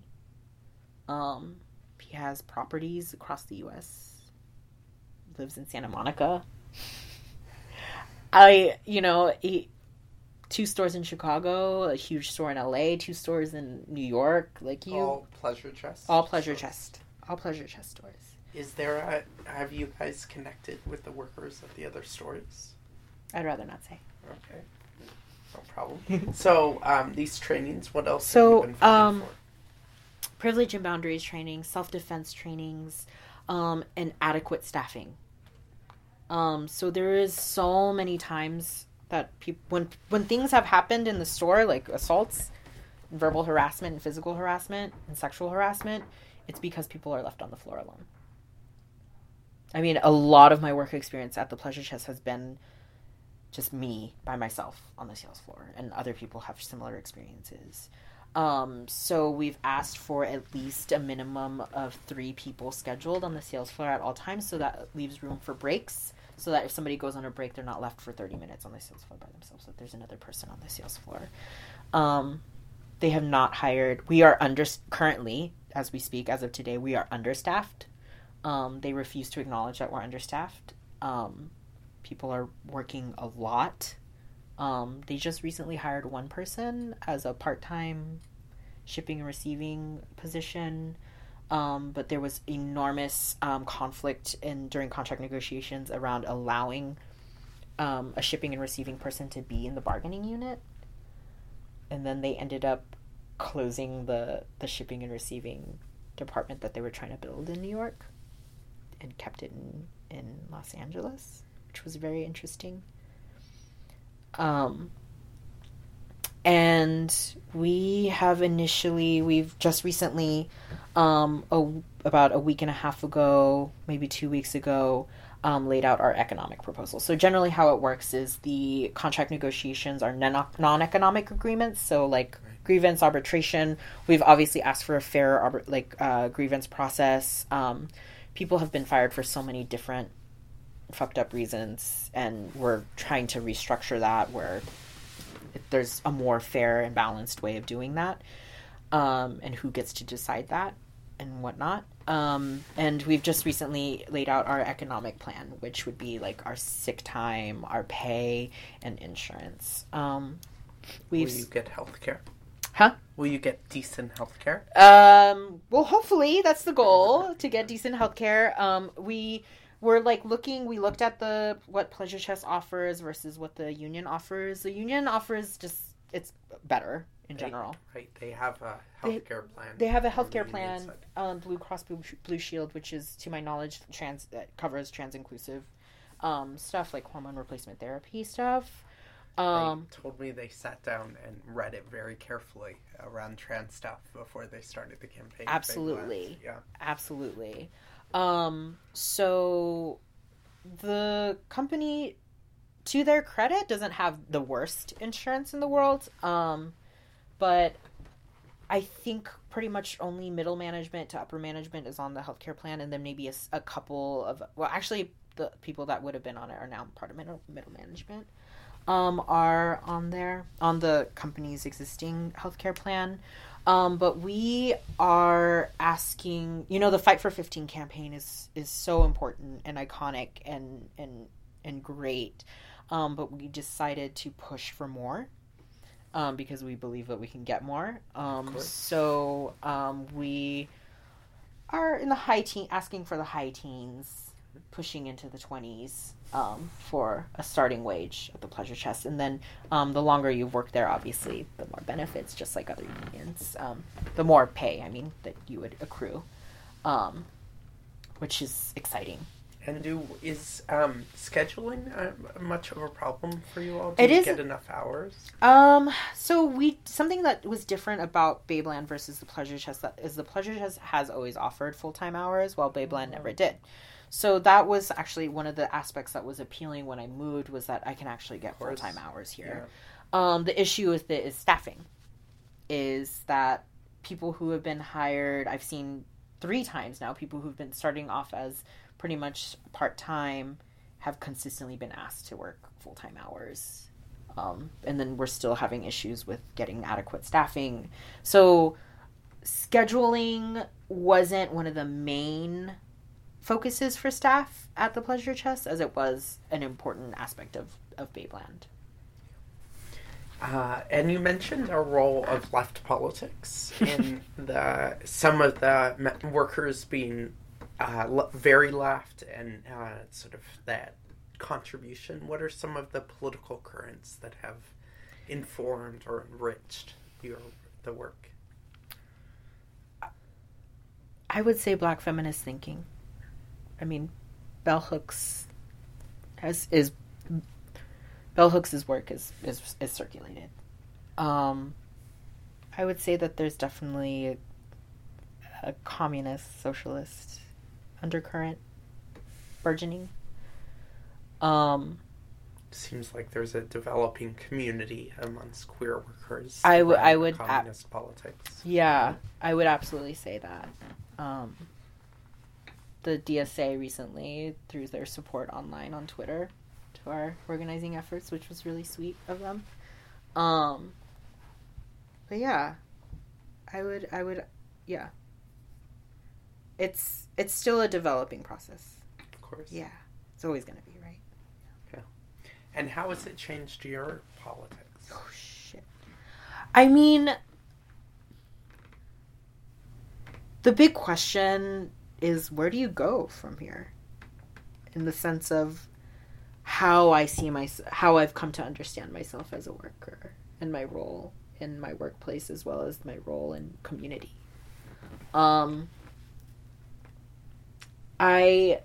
Um he has properties across the US. Lives in Santa Monica. I, you know, he, two stores in Chicago, a huge store in LA, two stores in New York. Like you, all pleasure chest. all pleasure chest, all pleasure chest stores. Is there a? Have you guys connected with the workers of the other stores? I'd rather not say. Okay, no problem. so um, these trainings, what else? So, have you been um, for? Privilege and boundaries training, self defense trainings, um, and adequate staffing. Um, so there is so many times that people when when things have happened in the store, like assaults, verbal harassment, and physical harassment, and sexual harassment, it's because people are left on the floor alone. I mean, a lot of my work experience at the Pleasure Chest has been just me by myself on the sales floor, and other people have similar experiences. Um, so we've asked for at least a minimum of three people scheduled on the sales floor at all times, so that leaves room for breaks. So that if somebody goes on a break, they're not left for thirty minutes on the sales floor by themselves. That there's another person on the sales floor. Um, they have not hired. We are under currently, as we speak, as of today, we are understaffed. Um, they refuse to acknowledge that we're understaffed. Um, people are working a lot. Um, they just recently hired one person as a part time shipping and receiving position. Um, but there was enormous um, conflict in during contract negotiations around allowing um, a shipping and receiving person to be in the bargaining unit, and then they ended up closing the the shipping and receiving department that they were trying to build in New York, and kept it in in Los Angeles, which was very interesting. Um, and we have initially, we've just recently, um, a, about a week and a half ago, maybe two weeks ago, um, laid out our economic proposal. So generally, how it works is the contract negotiations are non economic agreements. So like grievance arbitration, we've obviously asked for a fair like uh, grievance process. Um, people have been fired for so many different fucked up reasons, and we're trying to restructure that where there's a more fair and balanced way of doing that, um, and who gets to decide that and whatnot. Um, and we've just recently laid out our economic plan, which would be like our sick time, our pay, and insurance. Um, we've Will you get health care? Huh? Will you get decent health care? Um, well, hopefully that's the goal to get decent healthcare. Um, we were like looking. We looked at the what Pleasure Chest offers versus what the union offers. The union offers just it's better in They- general. Right, they have a They- healthcare plan. They have a healthcare plan, um, Blue Cross Blue, Blue Shield, which is, to my knowledge, trans that covers trans inclusive um, stuff like hormone replacement therapy stuff. Um, they told me they sat down and read it very carefully around trans stuff before they started the campaign. Absolutely. Yeah. Absolutely. Um, so the company, to their credit, doesn't have the worst insurance in the world. Um, but I think pretty much only middle management to upper management is on the healthcare plan, and then maybe a couple of well, actually, the people that would have been on it are now part of middle middle management. Um, are on there on the company's existing healthcare plan. Um, but we are asking, you know, the Fight for 15 campaign is is so important and iconic and and and great. Um, but we decided to push for more um, because we believe that we can get more. Um, so um, we are in the high teen, asking for the high teens, pushing into the 20s um, for a starting wage at the Pleasure Chest. And then um, the longer you've worked there, obviously, the more benefits, just like other unions. Um, the more pay, I mean, that you would accrue, um, which is exciting. And do is um, scheduling uh, much of a problem for you all? Do It you is- get enough hours? Um, so we something that was different about Babeland versus the Pleasure Chest that is the Pleasure Chest has always offered full time hours, while Babeland never did. So that was actually one of the aspects that was appealing when I moved was that I can actually get full time hours here. Um, the issue with it is staffing. Is that people who have been hired? I've seen three times now. People who've been starting off as pretty much part time have consistently been asked to work full time hours. Um, and then we're still having issues with getting adequate staffing. So scheduling wasn't one of the main focuses for staff at the Pleasure Chest as it was an important aspect of, of Babeland. Uh, and you mentioned a role of left politics in the some of the workers being uh, le- very left and uh, sort of that contribution. What are some of the political currents that have informed or enriched your the work? I would say black feminist thinking. I mean, Bell Hooks has is Bell Hooks's work is is, is circulated. Um, I would say that there's definitely a, a communist socialist undercurrent burgeoning. Um, Seems like there's a developing community amongst queer workers. I would- I would ab- communist politics. Yeah, I would absolutely say that. Um, the DSA recently threw their support online on Twitter to our organizing efforts, which was really sweet of them. Um, but yeah, I would, I would, yeah. It's it's still a developing process. Of course. Yeah, it's always gonna be right. Yeah. And how has it changed your politics? Oh shit. I mean the big question is where do you go from here? In the sense of how I see my how I've come to understand myself as a worker and my role in my workplace as well as my role in community. Um I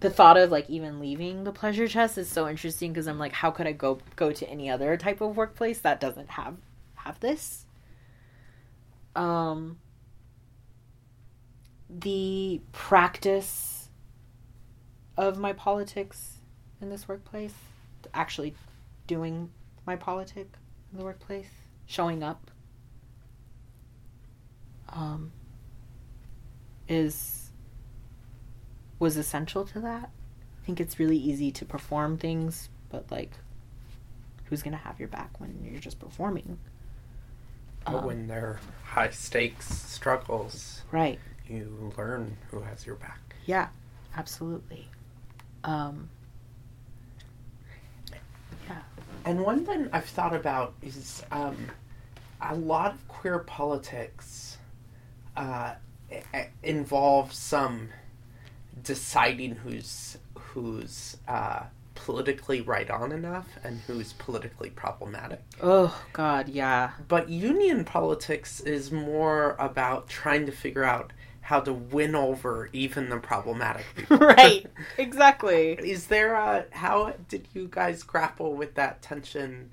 the thought of like even leaving the pleasure chest is so interesting because I'm like, how could I go go to any other type of workplace that doesn't have have this? Um, the practice of my politics in this workplace, actually doing my politic in the workplace, showing up, um, is was essential to that. I think it's really easy to perform things, but like, who's gonna have your back when you're just performing? But Um, when there are high stakes struggles, right. You learn who has your back. Yeah, absolutely. Um, And one thing I've thought about is um, a lot of queer politics uh, i- i- involves some deciding who's who's uh, politically right on enough and who's politically problematic. oh God, yeah, But union politics is more about trying to figure out how to win over even the problematic people. right, exactly. Is there a how did you guys grapple with that tension?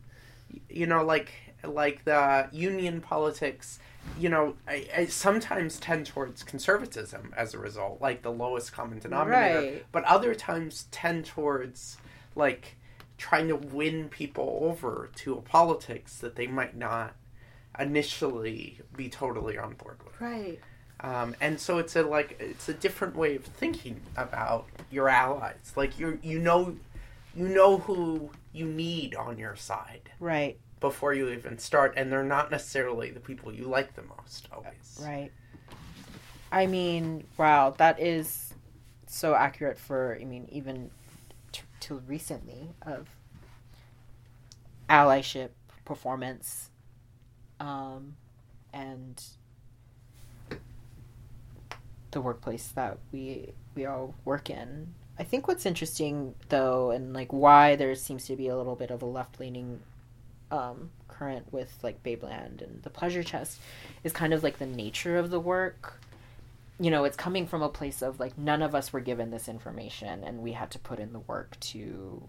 You know, like like the union politics. You know, I, I sometimes tend towards conservatism as a result, like the lowest common denominator. Right. But other times tend towards like trying to win people over to a politics that they might not initially be totally on board with. Right. Um, and so it's a like it's a different way of thinking about your allies. Like you you know you know who you need on your side Right. before you even start, and they're not necessarily the people you like the most always. Right. I mean, wow, that is so accurate for, I mean, even t- till recently of allyship performance um, and the workplace that we we all work in. I think what's interesting though, and like why there seems to be a little bit of a left leaning um, current with like Babeland and the Pleasure Chest, is kind of like the nature of the work. You know, it's coming from a place of like none of us were given this information, and we had to put in the work to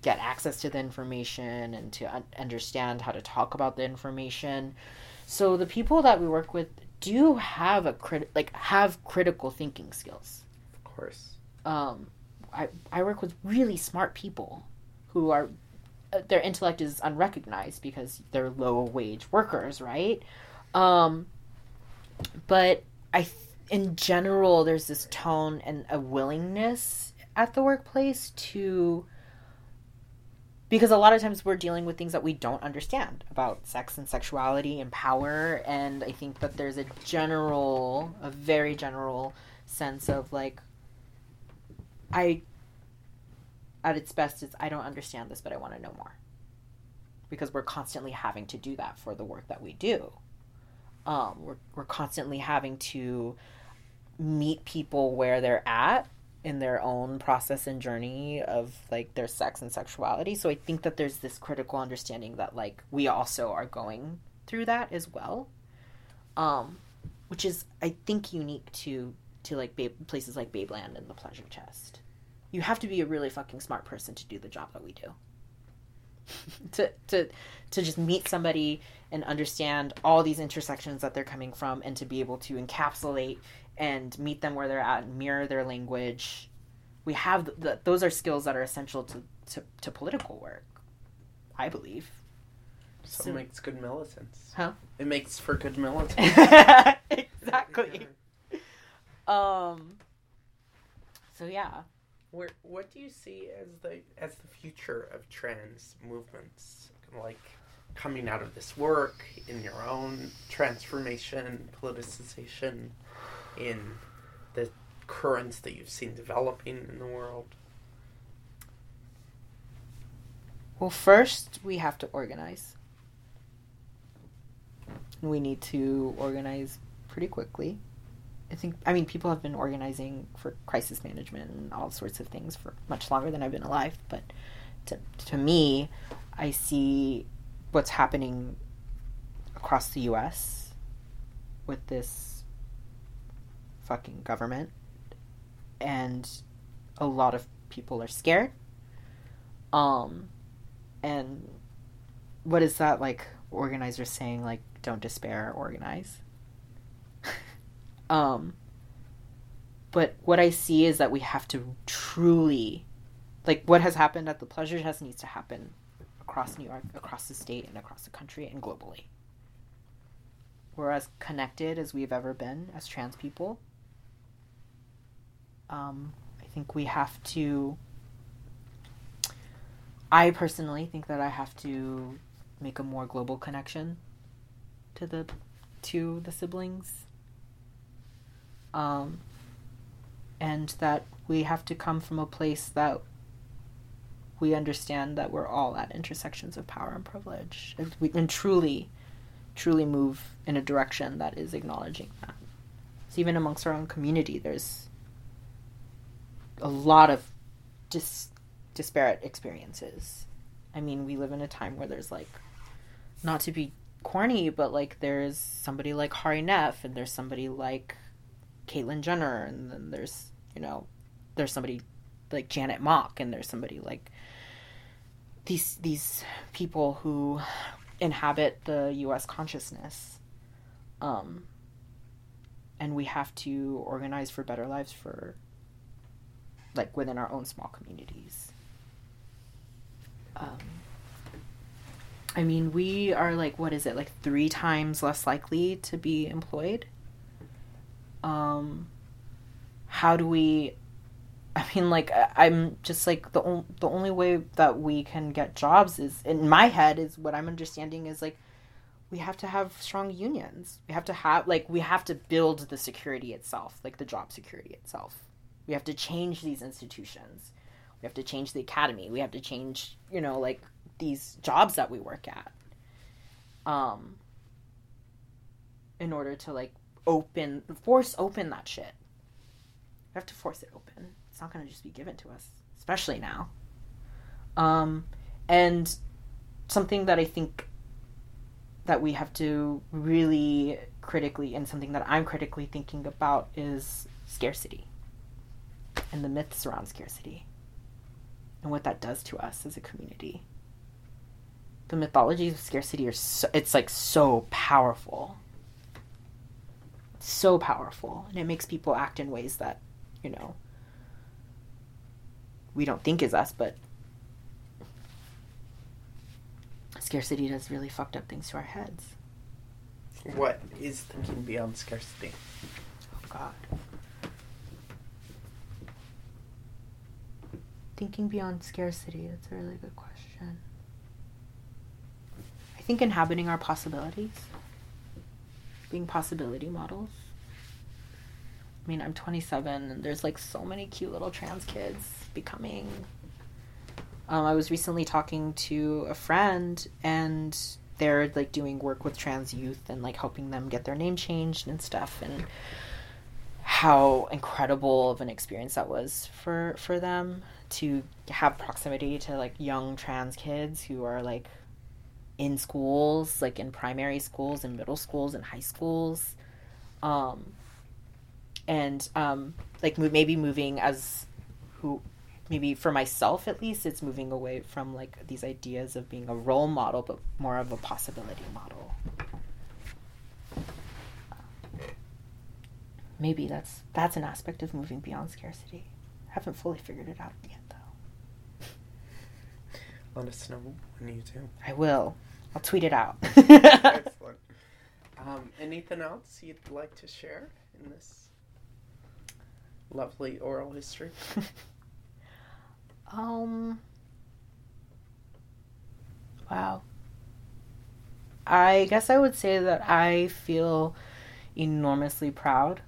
get access to the information and to un- understand how to talk about the information. So the people that we work with do have a crit like have critical thinking skills. Of course. Um, I I work with really smart people who are uh, their intellect is unrecognized because they're low wage workers, right? Um, but I, th- in general, there's this tone and a willingness at the workplace to, because a lot of times we're dealing with things that we don't understand about sex and sexuality and power, and I think that there's a general, a very general sense of like I at its best is I don't understand this but I want to know more. Because we're constantly having to do that for the work that we do. Um, we're, we're constantly having to meet people where they're at in their own process and journey of like their sex and sexuality. So I think that there's this critical understanding that like we also are going through that as well. Um, which is I think unique to to like babe, places like Babeland and the Pleasure Chest. You have to be a really fucking smart person to do the job that we do. to to to just meet somebody and understand all these intersections that they're coming from and to be able to encapsulate and meet them where they're at and mirror their language we have the, those are skills that are essential to, to, to political work i believe So, So- it makes good militants. Huh? It makes for good militants. exactly um so yeah Where, what do you see as the as the future of trans movements, like coming out of this work in your own transformation, politicization, in the currents that you've seen developing in the world? Well, first we have to organize. We need to organize pretty quickly. I think, I mean, people have been organizing for crisis management and all sorts of things for much longer than I've been alive. But to, to me, I see what's happening across the US with this fucking government. And a lot of people are scared. Um, and what is that like organizers saying like don't despair organize um but what i see is that we have to truly like what has happened at the pleasure chest needs to happen across new york across the state and across the country and globally we're as connected as we've ever been as trans people um, i think we have to I personally think that I have to make a more global connection to the to the siblings. Um and that we have to come from a place that we understand that we're all at intersections of power and privilege and, we, and truly truly move in a direction that is acknowledging that. So even amongst our own community there's a lot of dis- disparate experiences. I mean, we live in a time where there's like, not to be corny, but like there's somebody like Hari Nef, and there's somebody like Caitlyn Jenner, and then there's you know, there's somebody like Janet Mock, and there's somebody like these these people who inhabit the U.S. consciousness, um, and we have to organize for better lives for like within our own small communities. Um, I mean, we are like, what is it, like three times less likely to be employed? Um, how do we? I mean, like, I'm just like the on, the only way that we can get jobs is in my head is what I'm understanding is like we have to have strong unions. We have to have like we have to build the security itself, like the job security itself. We have to change these institutions. We have to change the academy. We have to change, you know, like these jobs that we work at. Um in order to like open force open that shit. We have to force it open. It's not going to just be given to us, especially now. Um and something that I think that we have to really critically and something that I'm critically thinking about is scarcity and the myths around scarcity and what that does to us as a community. The mythologies of scarcity are so, it's like so powerful. So powerful. And it makes people act in ways that, you know, we don't think is us, but scarcity does really fucked up things to our heads. What is thinking beyond scarcity? Oh God. Thinking beyond scarcity, that's a really good question. I think inhabiting our possibilities, being possibility models. I mean, I'm 27 and there's like so many cute little trans kids becoming. Um, I was recently talking to a friend and they're like doing work with trans youth and like helping them get their name changed and stuff and how incredible of an experience that was for for them to have proximity to like young trans kids who are like in schools like in primary schools and middle schools and high schools. Um and um like maybe moving as who maybe for myself at least it's moving away from like these ideas of being a role model but more of a possibility model. Maybe that's that's an aspect of moving beyond scarcity. Haven't fully figured it out yet let us know when you do i will i'll tweet it out excellent um, anything else you'd like to share in this lovely oral history um. Wow. I guess I would say that I feel enormously proud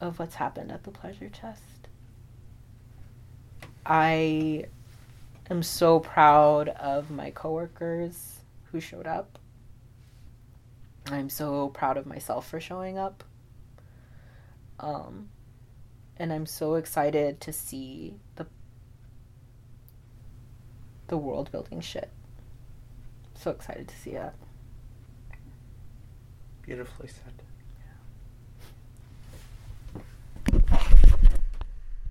of what's happened at the Pleasure Chest. I am so proud of my coworkers who showed up. I'm so proud of myself for showing up. Um, and I'm so excited to see the the world building shit. So excited to see that. Beautifully said.